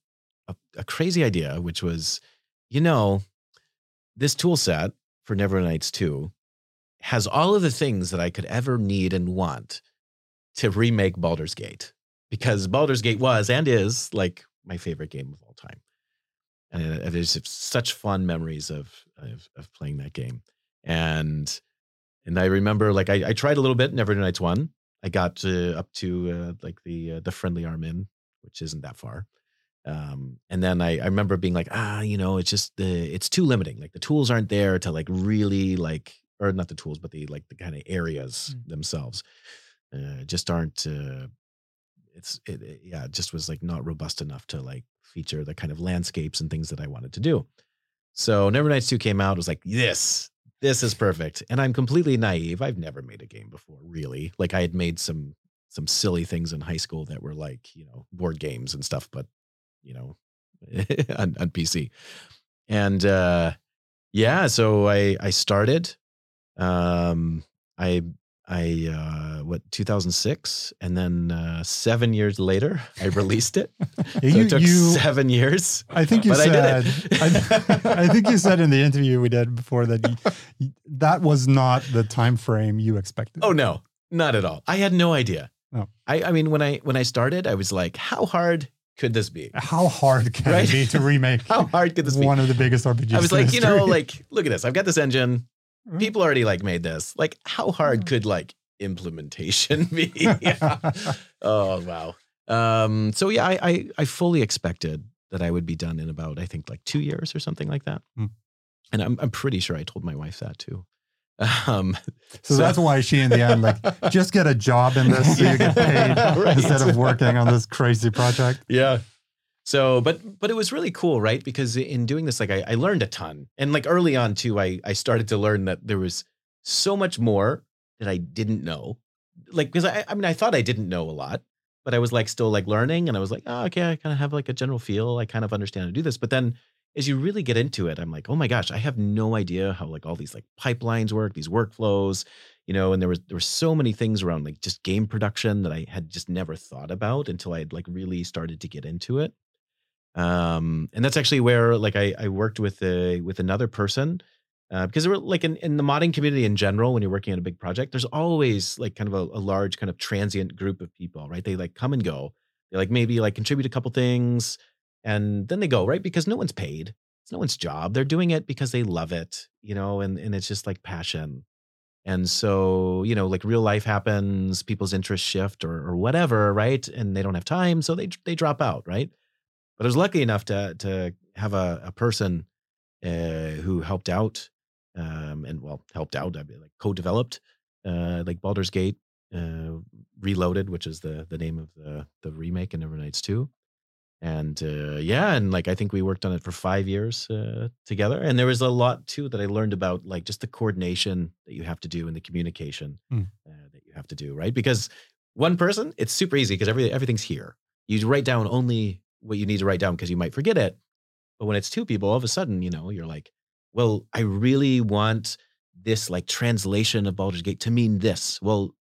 a a crazy idea, which was, you know, this tool set for Never Nights Two has all of the things that I could ever need and want to remake Baldur's Gate because Baldur's Gate was and is like my favorite game of all time. And there's such fun memories of, of of playing that game. And and I remember like I, I tried a little bit Never Nights one. I got up to uh, like the uh, the Friendly Arm Inn, which isn't that far. Um, and then I, I remember being like, ah, you know, it's just the it's too limiting. Like the tools aren't there to like really like, or not the tools, but the like the kind of areas Mm. themselves, uh, just aren't. Uh, it's it, it- yeah, it just was like not robust enough to like feature the kind of landscapes and things that I wanted to do. So Never Nights 2 came out, it was like, this, this is perfect. And I'm completely naive. I've never made a game before, really. Like I had made some some silly things in high school that were like, you know, board games and stuff, but you know, on, on PC. And uh yeah, so I I started. Um I I uh, what 2006, and then uh, seven years later, I released it. so You- it took you- seven years. I think you But I said. did it. I, I think you said in the interview we did before that you- that was not the time frame you expected. Oh no, not at all. I had no idea. No. I, I mean, when I when I started, I was like, how hard could this be? How hard can Right? it be to remake How hard could this be? one of the biggest RPGs? I was like, you know, like, look at this. I've got this engine. People already like made this. Like, how hard could like implementation be? oh wow. Um, so yeah, I, I I fully expected that I would be done in about I think like two years or something like that. Hmm. And I'm I'm pretty sure I told my wife that too. Um, so, that's why she, in the end, like, just get a job in this so you get paid Right. instead of working on this crazy project. yeah. So but but it was really cool right? Because in doing this like I, I learned a ton. And like early on too i i started to learn that there was so much more that i didn't know. Like because i i mean i thought i didn't know a lot but i was like still like learning and i was like oh okay i kind of have like a general feel. I kind of understand how to do this. But then as you really get into it i'm like oh my gosh i have no idea how like all these like pipelines work these workflows you know and there was there were so many things around like just game production that i had just never thought about until i had like really started to get into it. Um and that's actually where like i i worked with a with another person uh, because were like in, in the modding community in general when you're working on a big project there's always like kind of a, a large kind of transient group of people right? They like come and go. They like maybe like contribute a couple things and then they go right? Because no one's paid. It's no one's job. They're doing it because they love it you know and and it's just like passion. And so you know like real life happens people's interests shift or, or whatever right? And they don't have time so they they drop out right? But I was lucky enough to to have a, a person uh, who helped out um, and well helped out. I mean, like co-developed uh, like Baldur's Gate uh, Reloaded, which is the the name of the the remake in Nevernights two. And uh, yeah, and like I think we worked on it for five years uh, together, and there was a lot too that I learned about like just the coordination that you have to do and the communication Hmm. uh, that you have to do, right? Because one person, it's super easy because every everything's here. You write down only what you need to write down because you might forget it. But when it's two people, all of a sudden, you know, you're like, well, I really want this like translation of Baldur's Gate to mean this. Well,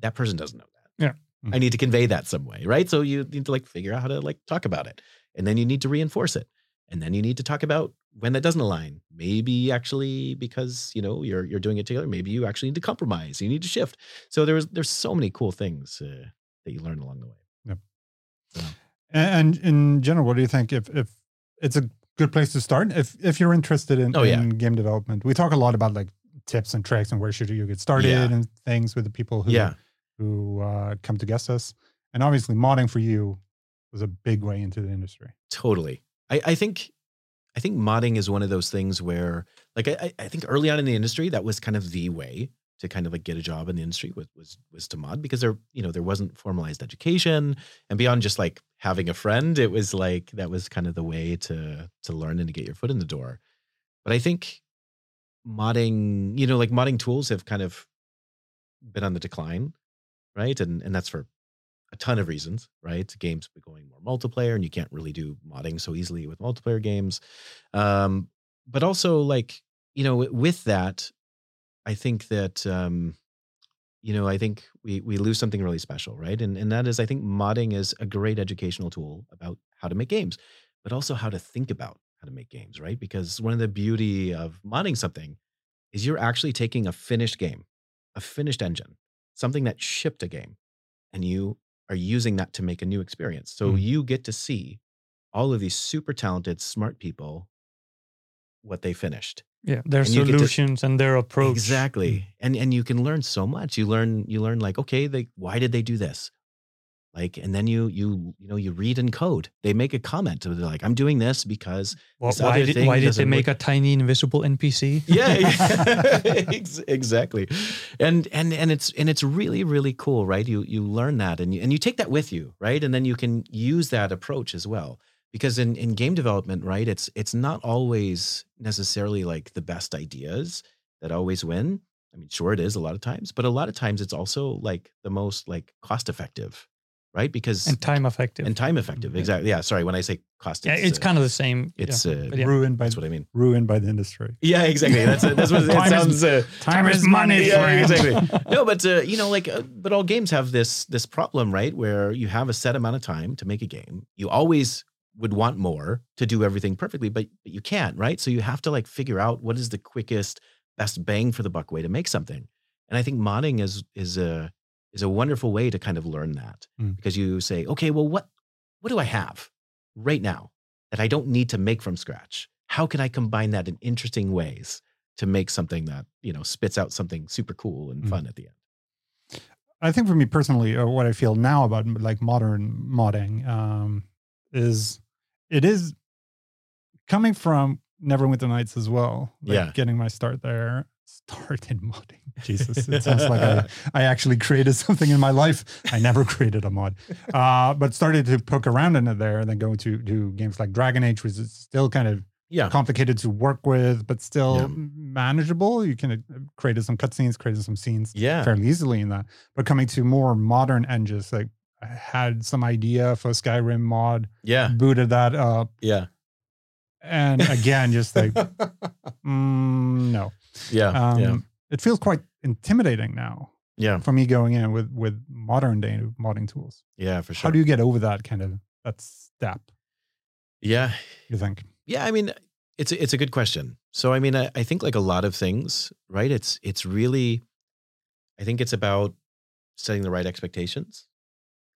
that person doesn't know that. Yeah. I need to convey that some way, right? So you need to like figure out how to like talk about it. And then you need to reinforce it. And then you need to talk about when that doesn't align. Maybe actually because, you know, you're you're doing it together, maybe you actually need to compromise. You need to shift. So there's there's so many cool things uh, that you learn along the way. Yeah. And in general, what do you think? If if it's a good place to start, if if you're interested in, Oh, yeah. in game development, we talk a lot about like tips and tricks and where should you get started Yeah. and things with the people who Yeah. Who uh, come to guest us. And obviously, modding for you was a big way into the industry. Totally. I, I think I think modding is one of those things where like I, I- think early on in the industry that was kind of the way to kind of like get a job in the industry was was was to mod because there you know there wasn't formalized education and beyond just like having a friend it was like that was kind of the way to to learn and to get your foot in the door but i think modding you know like modding tools have kind of been on the decline right and and that's for a ton of reasons, right? Games going more multiplayer, and you can't really do modding so easily with multiplayer games. Um, but also, like you know, with that, I think that um, you know, I think we we lose something really special, right? And and that is, I think modding is a great educational tool about how to make games, but also how to think about how to make games, right? Because one of the beauty of modding something is you're actually taking a finished game, a finished engine, something that shipped a game, and you are using that to make a new experience. So Mm. you get to see all of these super talented, smart people what they finished. Yeah, their And get to- solutions and their approach. Exactly. And and you can learn so much. You learn you learn like okay, they why did they do this? Like and then you you you know you read and code. They make a comment. They're like I'm doing this because Wha- This why did why did they make a tiny invisible NPC? yeah, yeah. Exactly and and and it's and it's really really cool right you you learn that and you, and you take that with you right and then you can use that approach as well because in in game development right it's it's not always necessarily like the best ideas that always win i mean sure it is a lot of times but a lot of times it's also like the most like cost effective right? Because and time effective. and time effective. Exactly. Yeah. Sorry. When I say cost, yeah, it's uh, kind of the same. it's yeah. uh, yeah. Ruined by that's what I mean. ruined by the industry. Yeah, exactly. That's that's what it Time is- sounds. Uh, Time is money, yeah, exactly. No, but uh, you know, like, uh, but all games have this this problem, right? Where you have a set amount of time to make a game. You always would want more to do everything perfectly, but but you can't, right? So you have to like figure out what is the quickest, best bang for the buck way to make something. And I think modding is is a is a wonderful way to kind of learn that Mm. because you say, okay, well, what what do I have right now that I don't need to make from scratch? How can I combine that in interesting ways to make something that you know spits out something super cool and Mm. fun at the end? I think for me personally, uh, what I feel now about like modern modding um, is it is coming from Neverwinter Nights as well. Like Yeah. getting my start there. Start in modding. Jesus, it sounds like I, I actually created something in my life. I never created a mod, uh, but started to poke around in it there, and then go to do games like Dragon Age, which is still kind of Yeah, complicated to work with, but still Yeah. manageable. You can uh, created some cutscenes, created some scenes yeah, fairly easily in that. But coming to more modern engines, like I had some idea for Skyrim mod, yeah, booted that up, yeah, and again, just like mm, no. Yeah, Um, yeah, It feels quite intimidating now yeah, for me going in with with modern day modding tools. yeah, for sure. How do you get over that kind of that step? yeah, You think? Yeah, I mean, it's a, it's a good question. So, I mean, I, I think like a lot of things, right? It's it's really, I think it's about setting the right expectations,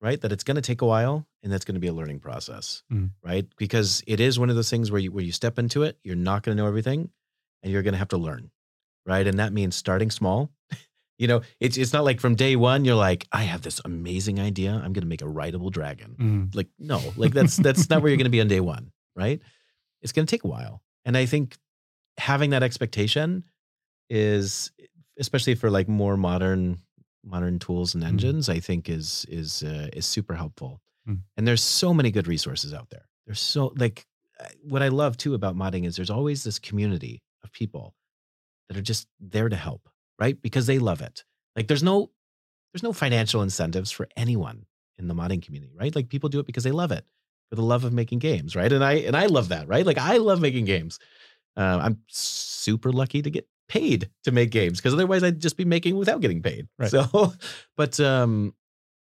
right? That it's going to take a while, and that's going to be a learning process, Mm. right? Because it is one of those things where you where you step into it, you're not going to know everything, and you're going to have to learn, right? And that means starting small. you know, it's it's not like from day one you're like, I have this amazing idea, I'm going to make a rideable dragon Mm. like no like that's that's not where you're going to be on day one right it's going to take a while and i think having that expectation is especially for like more modern modern tools and Mm. engines i think is is uh, is super helpful Mm. and there's so many good resources out there there's so like what i love too about modding is there's always this community of people that are just there to help right because they love it like there's no there's no financial incentives for anyone in the modding community, right? Like people do it because they love it for the love of making games, right? And I and I love that, right? Like I love making games. Uh, I'm super lucky to get paid to make games because otherwise I'd just be making without getting paid. Right. So, but um,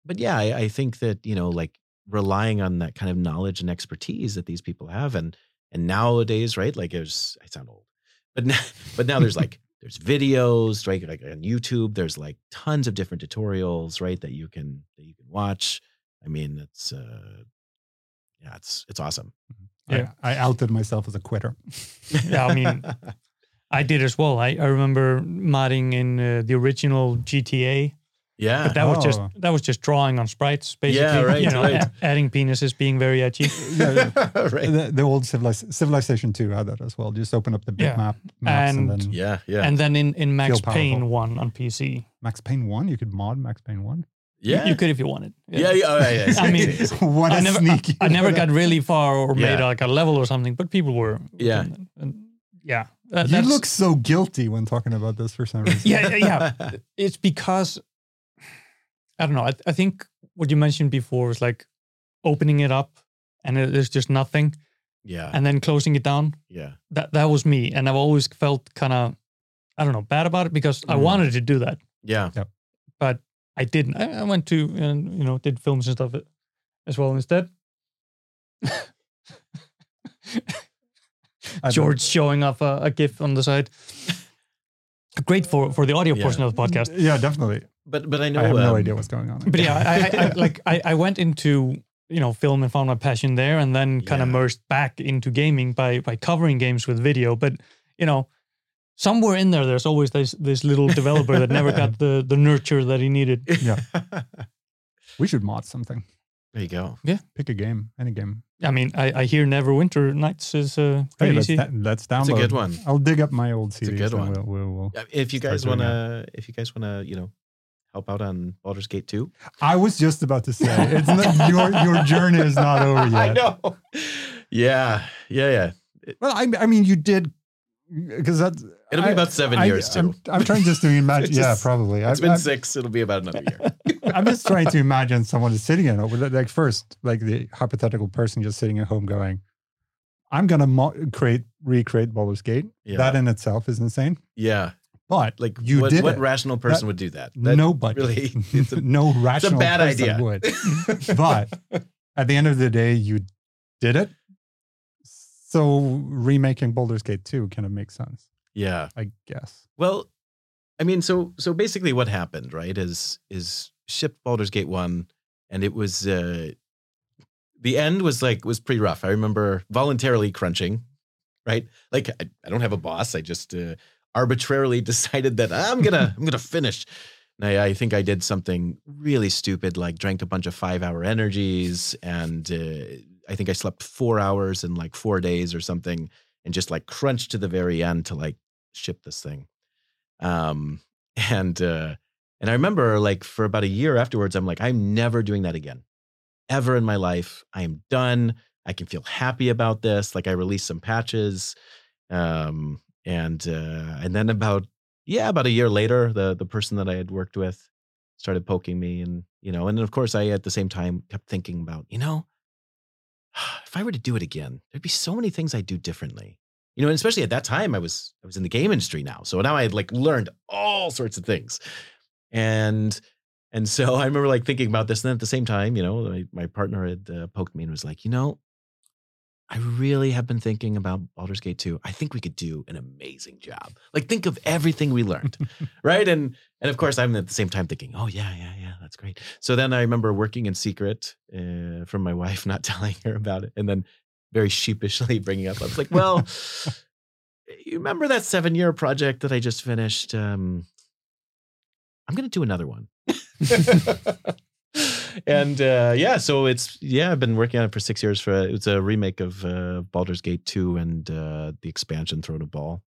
but yeah, I, I think that you know, like relying on that kind of knowledge and expertise that these people have, and and nowadays, right? Like there's I sound old, but now, but now there's like there's videos, right? Like on YouTube, there's like tons of different tutorials, right? That you can that you can watch. I mean, it's uh, yeah, it's it's awesome. Yeah, I outed myself as a quitter. Yeah, I mean, I did as well. I, I remember modding in uh, the original GTA, yeah, but that was just Oh. that was just drawing on sprites, basically. Yeah, right, You know, right. adding penises, being very edgy. Yeah, yeah. right. The, the old Civiliz- Civilization 2 had that as well. Just open up the big Yeah. map maps and, And- then Yeah, yeah, And then in, in Max Feel. Payne 1 on PC, Max Payne 1, you could mod Max Payne 1. yeah. you, could if you wanted. yeah, yeah, oh, yeah, yeah. I mean, what a I never, sneaky. I, I never got really far or made like a level or something, but people were. Yeah. and- and- yeah. Uh, You look so guilty when talking about this for some reason. yeah, yeah, yeah. It's because I don't know. I, I think what you mentioned before was like opening it up and it- there's just nothing, yeah, and then closing it down. yeah, That that was me, and I've always felt kind of I don't know bad about it because I Mhm. wanted to do that, yeah, yeah. but I didn't. I, I went to and you know did films and stuff as well instead. I George showing off a, a GIF on the side. Great for for the audio Yeah. portion of the podcast. Yeah, definitely. But but I know I have no um, idea what's going on. But yeah, I, I, I like I, I went into you know film and found my passion there, and then kind of Yeah. merged back into gaming by by covering games with video. But you know, somewhere in there, there's always this this little developer that never got the the nurture that he needed. Yeah. we should mod something. there you go. Yeah, pick a game, any game. I mean, I, I hear Neverwinter Nights is uh, Hey, pretty let's, easy. da- let's download. It's a good one. I'll dig up my old a good one. We'll, we'll, we'll. Yeah, If you guys wanna, if you guys wanna, you know, help out on um, Baldur's Gate 2. I was just about to say, it's not, your your journey is not over yet. I know. Yeah, yeah, yeah. Well, I, I mean, you did because that's It'll be I- about seven I- years, too. I'm, I'm trying just to imagine. It's yeah, probably. It's I, been six. It'll be about another year. I'm just trying to imagine someone is sitting in it. Like first, like the hypothetical person just sitting at home going, "I'm gonna mo- create recreate Baldur's Gate." Yeah. That in itself is insane. yeah. But Like you what, did what it. rational person That- would do that? That Nobody. Really, it's a, no it's a rational bad person idea. would. But at the end of the day, you did it. So remaking Baldur's Gate 2 kind of makes sense, yeah. I guess. Well, I mean, so so basically, what happened, right? Is is shipped Baldur's Gate one, and it was uh, the end was like was pretty rough. I remember voluntarily crunching, right? Like I, I don't have a boss. I just uh, arbitrarily decided that I'm gonna I'm gonna finish. I, I think I did something really stupid, like drank a bunch of five hour energies, and uh, I think I slept four hours in like four days or something, and just like crunched to the very end to like ship this thing. Um, and uh, and I remember like for about a year afterwards, I'm like, I'm never doing that again, ever in my life. I am done. I can feel happy about this. Like I released some patches, um, and uh, and then about yeah, about a year later, the the person that I had worked with started poking me, and you know, and of course I at the same time kept thinking about, you know, if I were to do it again, there'd be so many things I'd do differently. You know, and especially at that time, I was I was in the game industry now, so now I had like learned all sorts of things, and and so I remember like thinking about this, and then at the same time, you know, my, my partner had uh, poked me and was like, you know, I really have been thinking about Baldur's Gate 2. I think we could do an amazing job. Like think of everything we learned, right? And and of course, I'm at the same time thinking, oh yeah, yeah, yeah, that's great. So then I remember working in secret uh, from my wife, not telling her about it, and then very sheepishly bringing up. I was like, well, you remember that seven year project that I just finished? Um, I'm going to do another one. And uh, yeah, so it's yeah, I've been working on it for six years. For it's a remake of uh, Baldur's Gate two and uh, the expansion Throne of Bhaal.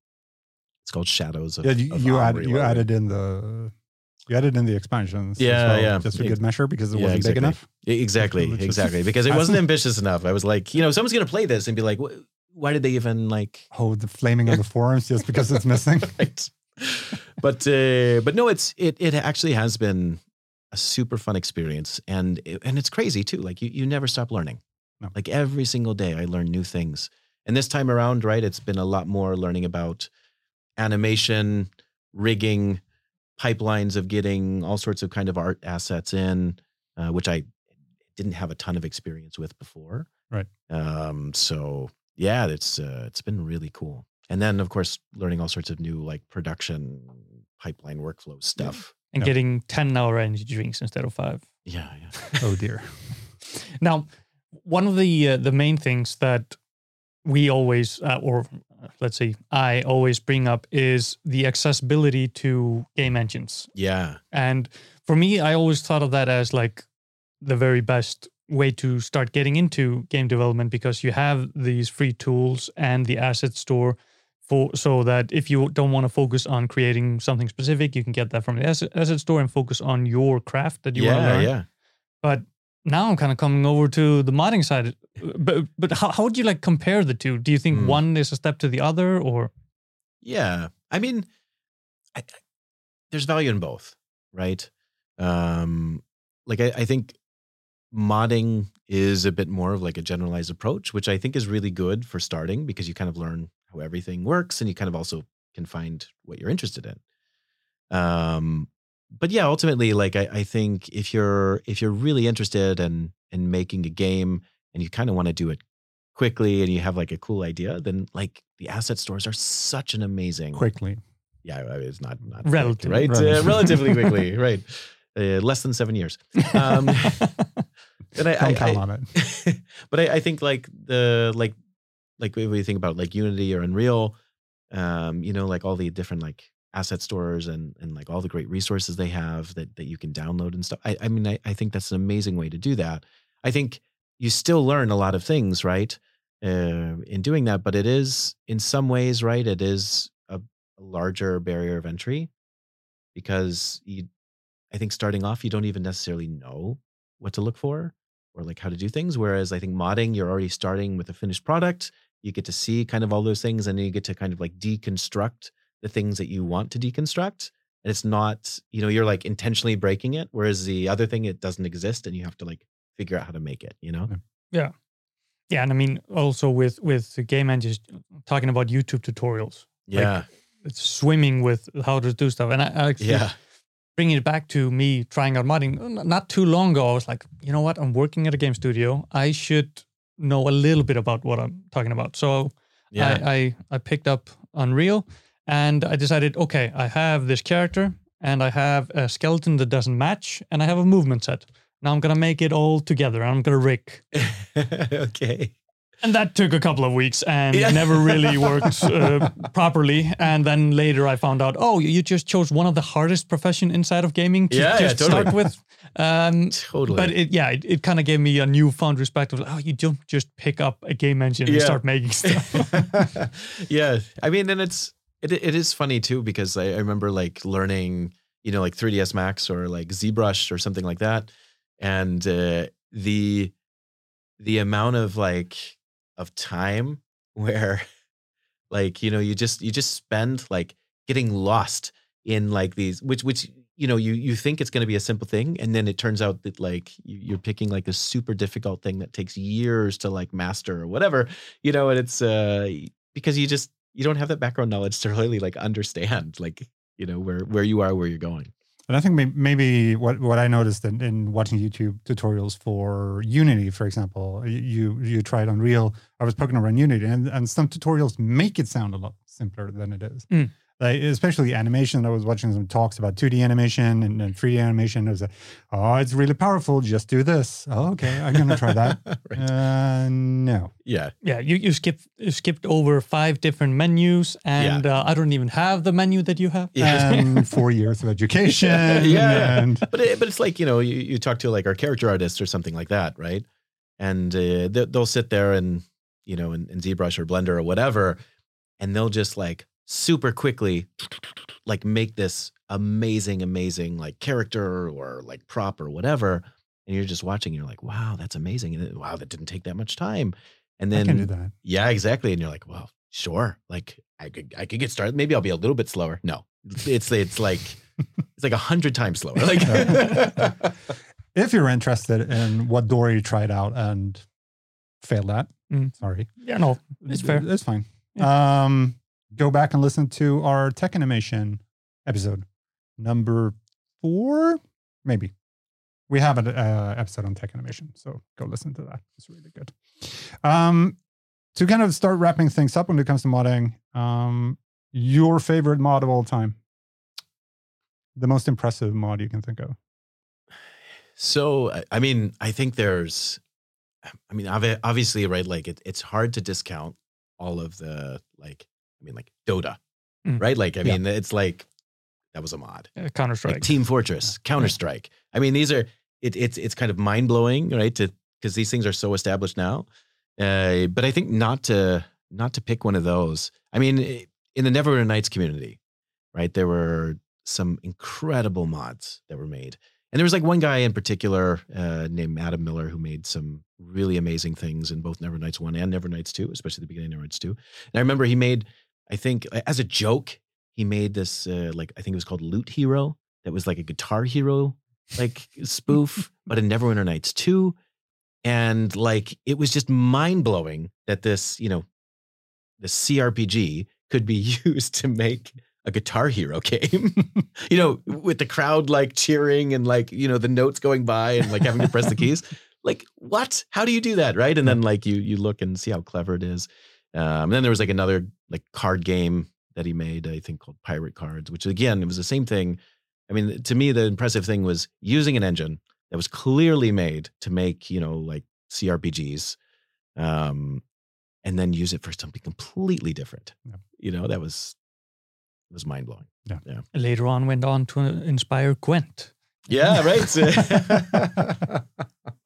It's called Shadows of. Yeah, you, of you added you added in the you added in the expansions. Yeah, well, yeah. just for good measure because it Yeah, wasn't exactly. big enough. Exactly, exactly. Because it wasn't ambitious enough. I was like, you know, someone's gonna play this and be like, why did they even like? Oh, the flaming of the forums just because it's missing. right. But uh, but no, it's it it actually has been a super fun experience, and and it's crazy too. Like you you never stop learning. No. Like every single day, I learn new things. And this time around, right, it's been a lot more learning about animation, rigging, pipelines of getting all sorts of kind of art assets in, uh, which I didn't have a ton of experience with before. Right. Um, so yeah, it's uh, it's been really cool. And then of course learning all sorts of new like production pipeline workflow stuff. And Yeah. getting 10 hour energy drinks instead of five. Yeah, yeah. oh dear. Now, one of the uh, the main things that we always, uh, or uh, let's say I always bring up, is the accessibility to game engines. Yeah. And for me, I always thought of that as like the very best way to start getting into game development because you have these free tools and the asset store for so that if you don't want to focus on creating something specific, you can get that from the asset, asset store and focus on your craft that you want to learn. yeah. But now I'm kind of coming over to the modding side. But but how, how would you like compare the two? Do you think Hmm. one is a step to the other or Yeah. I mean, I, I- there's value in both, right? Um, like I, I think modding is a bit more of like a generalized approach, which I think is really good for starting because you kind of learn how everything works and you kind of also can find what you're interested in. Um, but yeah, ultimately, like I, I think if you're if you're really interested in in making a game and you kind of want to do it quickly and you have like a cool idea, then like the asset stores are such an amazing Quickly. yeah, I mean, it's not not quick, right? relative. Uh, relatively quickly, right? Uh, less than seven years. Um, and I, Don't I, count I- on it. but I, I think like the like like when you think about like Unity or Unreal, um, you know, like all the different like asset stores and and like all the great resources they have that that you can download and stuff. I, I mean, I, I think that's an amazing way to do that. I think you still learn a lot of things, right? Uh, in doing that, but it is in some ways, right? It is a, a larger barrier of entry because you, I think starting off, you don't even necessarily know what to look for or like how to do things. Whereas I think modding, you're already starting with a finished product you get to see kind of all those things and then you get to kind of like deconstruct the things that you want to deconstruct and it's not you know you're like intentionally breaking it whereas the other thing it doesn't exist and you have to like figure out how to make it you know Yeah. Yeah, and I mean also with with the game engines talking about YouTube tutorials. Like, yeah It's swimming with how to do stuff, and I, I actually yeah bringing it back to me trying out modding not too long ago. I was like, you know what? I'm working at a game studio. I should know a little bit about what I'm talking about. So yeah I, I I picked up Unreal and I decided, okay, I have this character and I have a skeleton that doesn't match and I have a movement set. Now I'm gonna make it all together. I'm gonna rig. okay And that took a couple of weeks and Yeah. never really worked uh, properly. And then later I found out, oh, you just chose one of the hardest profession inside of gaming to Yeah, yeah, totally. start with. Um, totally but it, yeah, it, it kind of gave me a newfound respect of, oh, you don't just pick up a game engine and start making stuff. yeah i mean and it's it, it is funny too because I, I remember like learning you know like 3ds max or like zbrush or something like that and uh, the the amount of like of time where like you know you just you just spend like getting lost in like these which which you know you you think it's going to be a simple thing and then it turns out that like you- you're picking like a super difficult thing that takes years to like master or whatever you know and it's uh because you just you don't have that background knowledge to really like understand like you know where where you are where you're going And I think maybe what, what I noticed in, in watching YouTube tutorials for Unity, for example, you you tried Unreal. I was poking around Unity, and, and some tutorials make it sound a lot simpler than it is. Mm. Like especially animation. I was watching some talks about 2D animation and, and 3D animation. It was like, oh, it's really powerful. Just do this. Oh, okay, I'm gonna try that. right. uh, no. yeah yeah, you, you skipped you skipped over five different menus, and uh, I don't even have the menu that you have. Yeah. And four years of education. Yeah. And but it, but it's like you know you, you talk to like our character artists or something like that right and uh, they, they'll sit there and you know in, in zbrush or blender or whatever and they'll just like super quickly like make this amazing amazing like character or like prop or whatever and you're just watching and you're like wow that's amazing and it- wow that didn't take that much time and I then can do that. yeah, exactly. And you're like, well, sure. Like I could I could get started. Maybe I'll be a little bit slower. No. It's it's like it's like a hundred times slower. Like if you're interested in what Dory tried out and failed at, Mm. sorry, yeah, no, it's fair. It's fine. Um, go back and listen to our tech animation episode number four, maybe. We have an uh, episode on tech animation, so go listen to that. It's really good. Um, to kind of start wrapping things up when it comes to modding, um, your favorite mod of all time, the most impressive mod you can think of. so I- mean, I think there's I mean, obviously, right, like it, it's hard to discount all of the like I mean, like Dota. Mm. Right? Like, I Yeah. mean, it's like that was a mod. Uh, Counter Strike. like Team Fortress, Counter Strike. I mean, these are it, it's it's kind of mind blowing, right? To because these things are so established now. Uh, but I think not to not to pick one of those. I mean, in the Neverwinter Nights community, right? There were some incredible mods that were made, and there was like one guy in particular uh, named Adam Miller who made some really amazing things in both Never Nights One and Never Nights Two, especially the beginning of Never Nights Two. And I remember he made, I think, as a joke, he made this uh, like I think it was called Loot Hero that was like a Guitar Hero like spoof, but in Neverwinter Nights 2. And like it was just mind blowing that this, you know, the CRPG could be used to make a Guitar Hero game. you know, with the crowd like cheering and like, you know, the notes going by and like having to press the keys. Like, what? How do you do that? Right. And then like you you look and see how clever it is. Um, and then there was like another like card game that he made, I think called Pirate Cards, which again, it was the same thing. I mean, to me, the impressive thing was using an engine that was clearly made to make, you know, like CRPGs, um, and then use it for something completely different. Yeah. You know, that was was mind blowing. Yeah. yeah. Later on, went on to inspire Gwent. Yeah, right.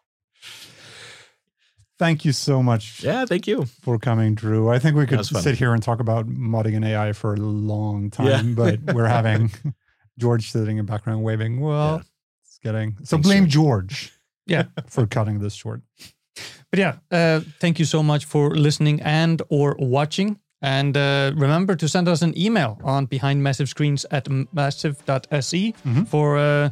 Thank you so much yeah, thank you. for coming, Drew. I think we could sit here and talk about modding and AI for a long time, Yeah. but we're having George sitting in background waving. Well, Yeah. it's getting so Thanks, blame George. Yeah. for cutting this short. But yeah, uh, thank you so much for listening and or watching. And uh, remember to send us an email on behind massive screens at massive.se for uh,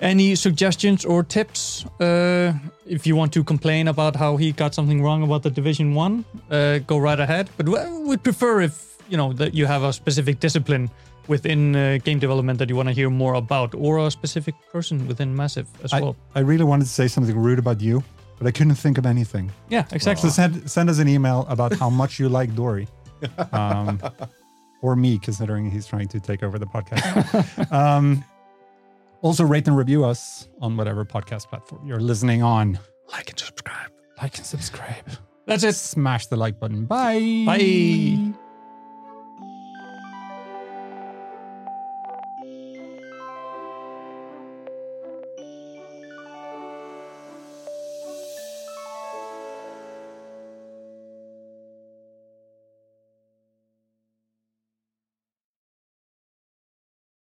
any suggestions or tips. Uh, if you want to complain about how he got something wrong about the Division One, uh, go right ahead. But we- we'd prefer if you know that you have a specific discipline within uh, game development that you want to hear more about, or a specific person within Massive as I, well. I really wanted to say something rude about you, but I couldn't think of anything. Yeah, exactly. So send send us an email about how much you like Dory, um, or me, considering he's trying to take over the podcast. um, also, rate and review us on whatever podcast platform you're listening on. like and subscribe. Like and subscribe. That's it. Smash the like button. Bye. Bye.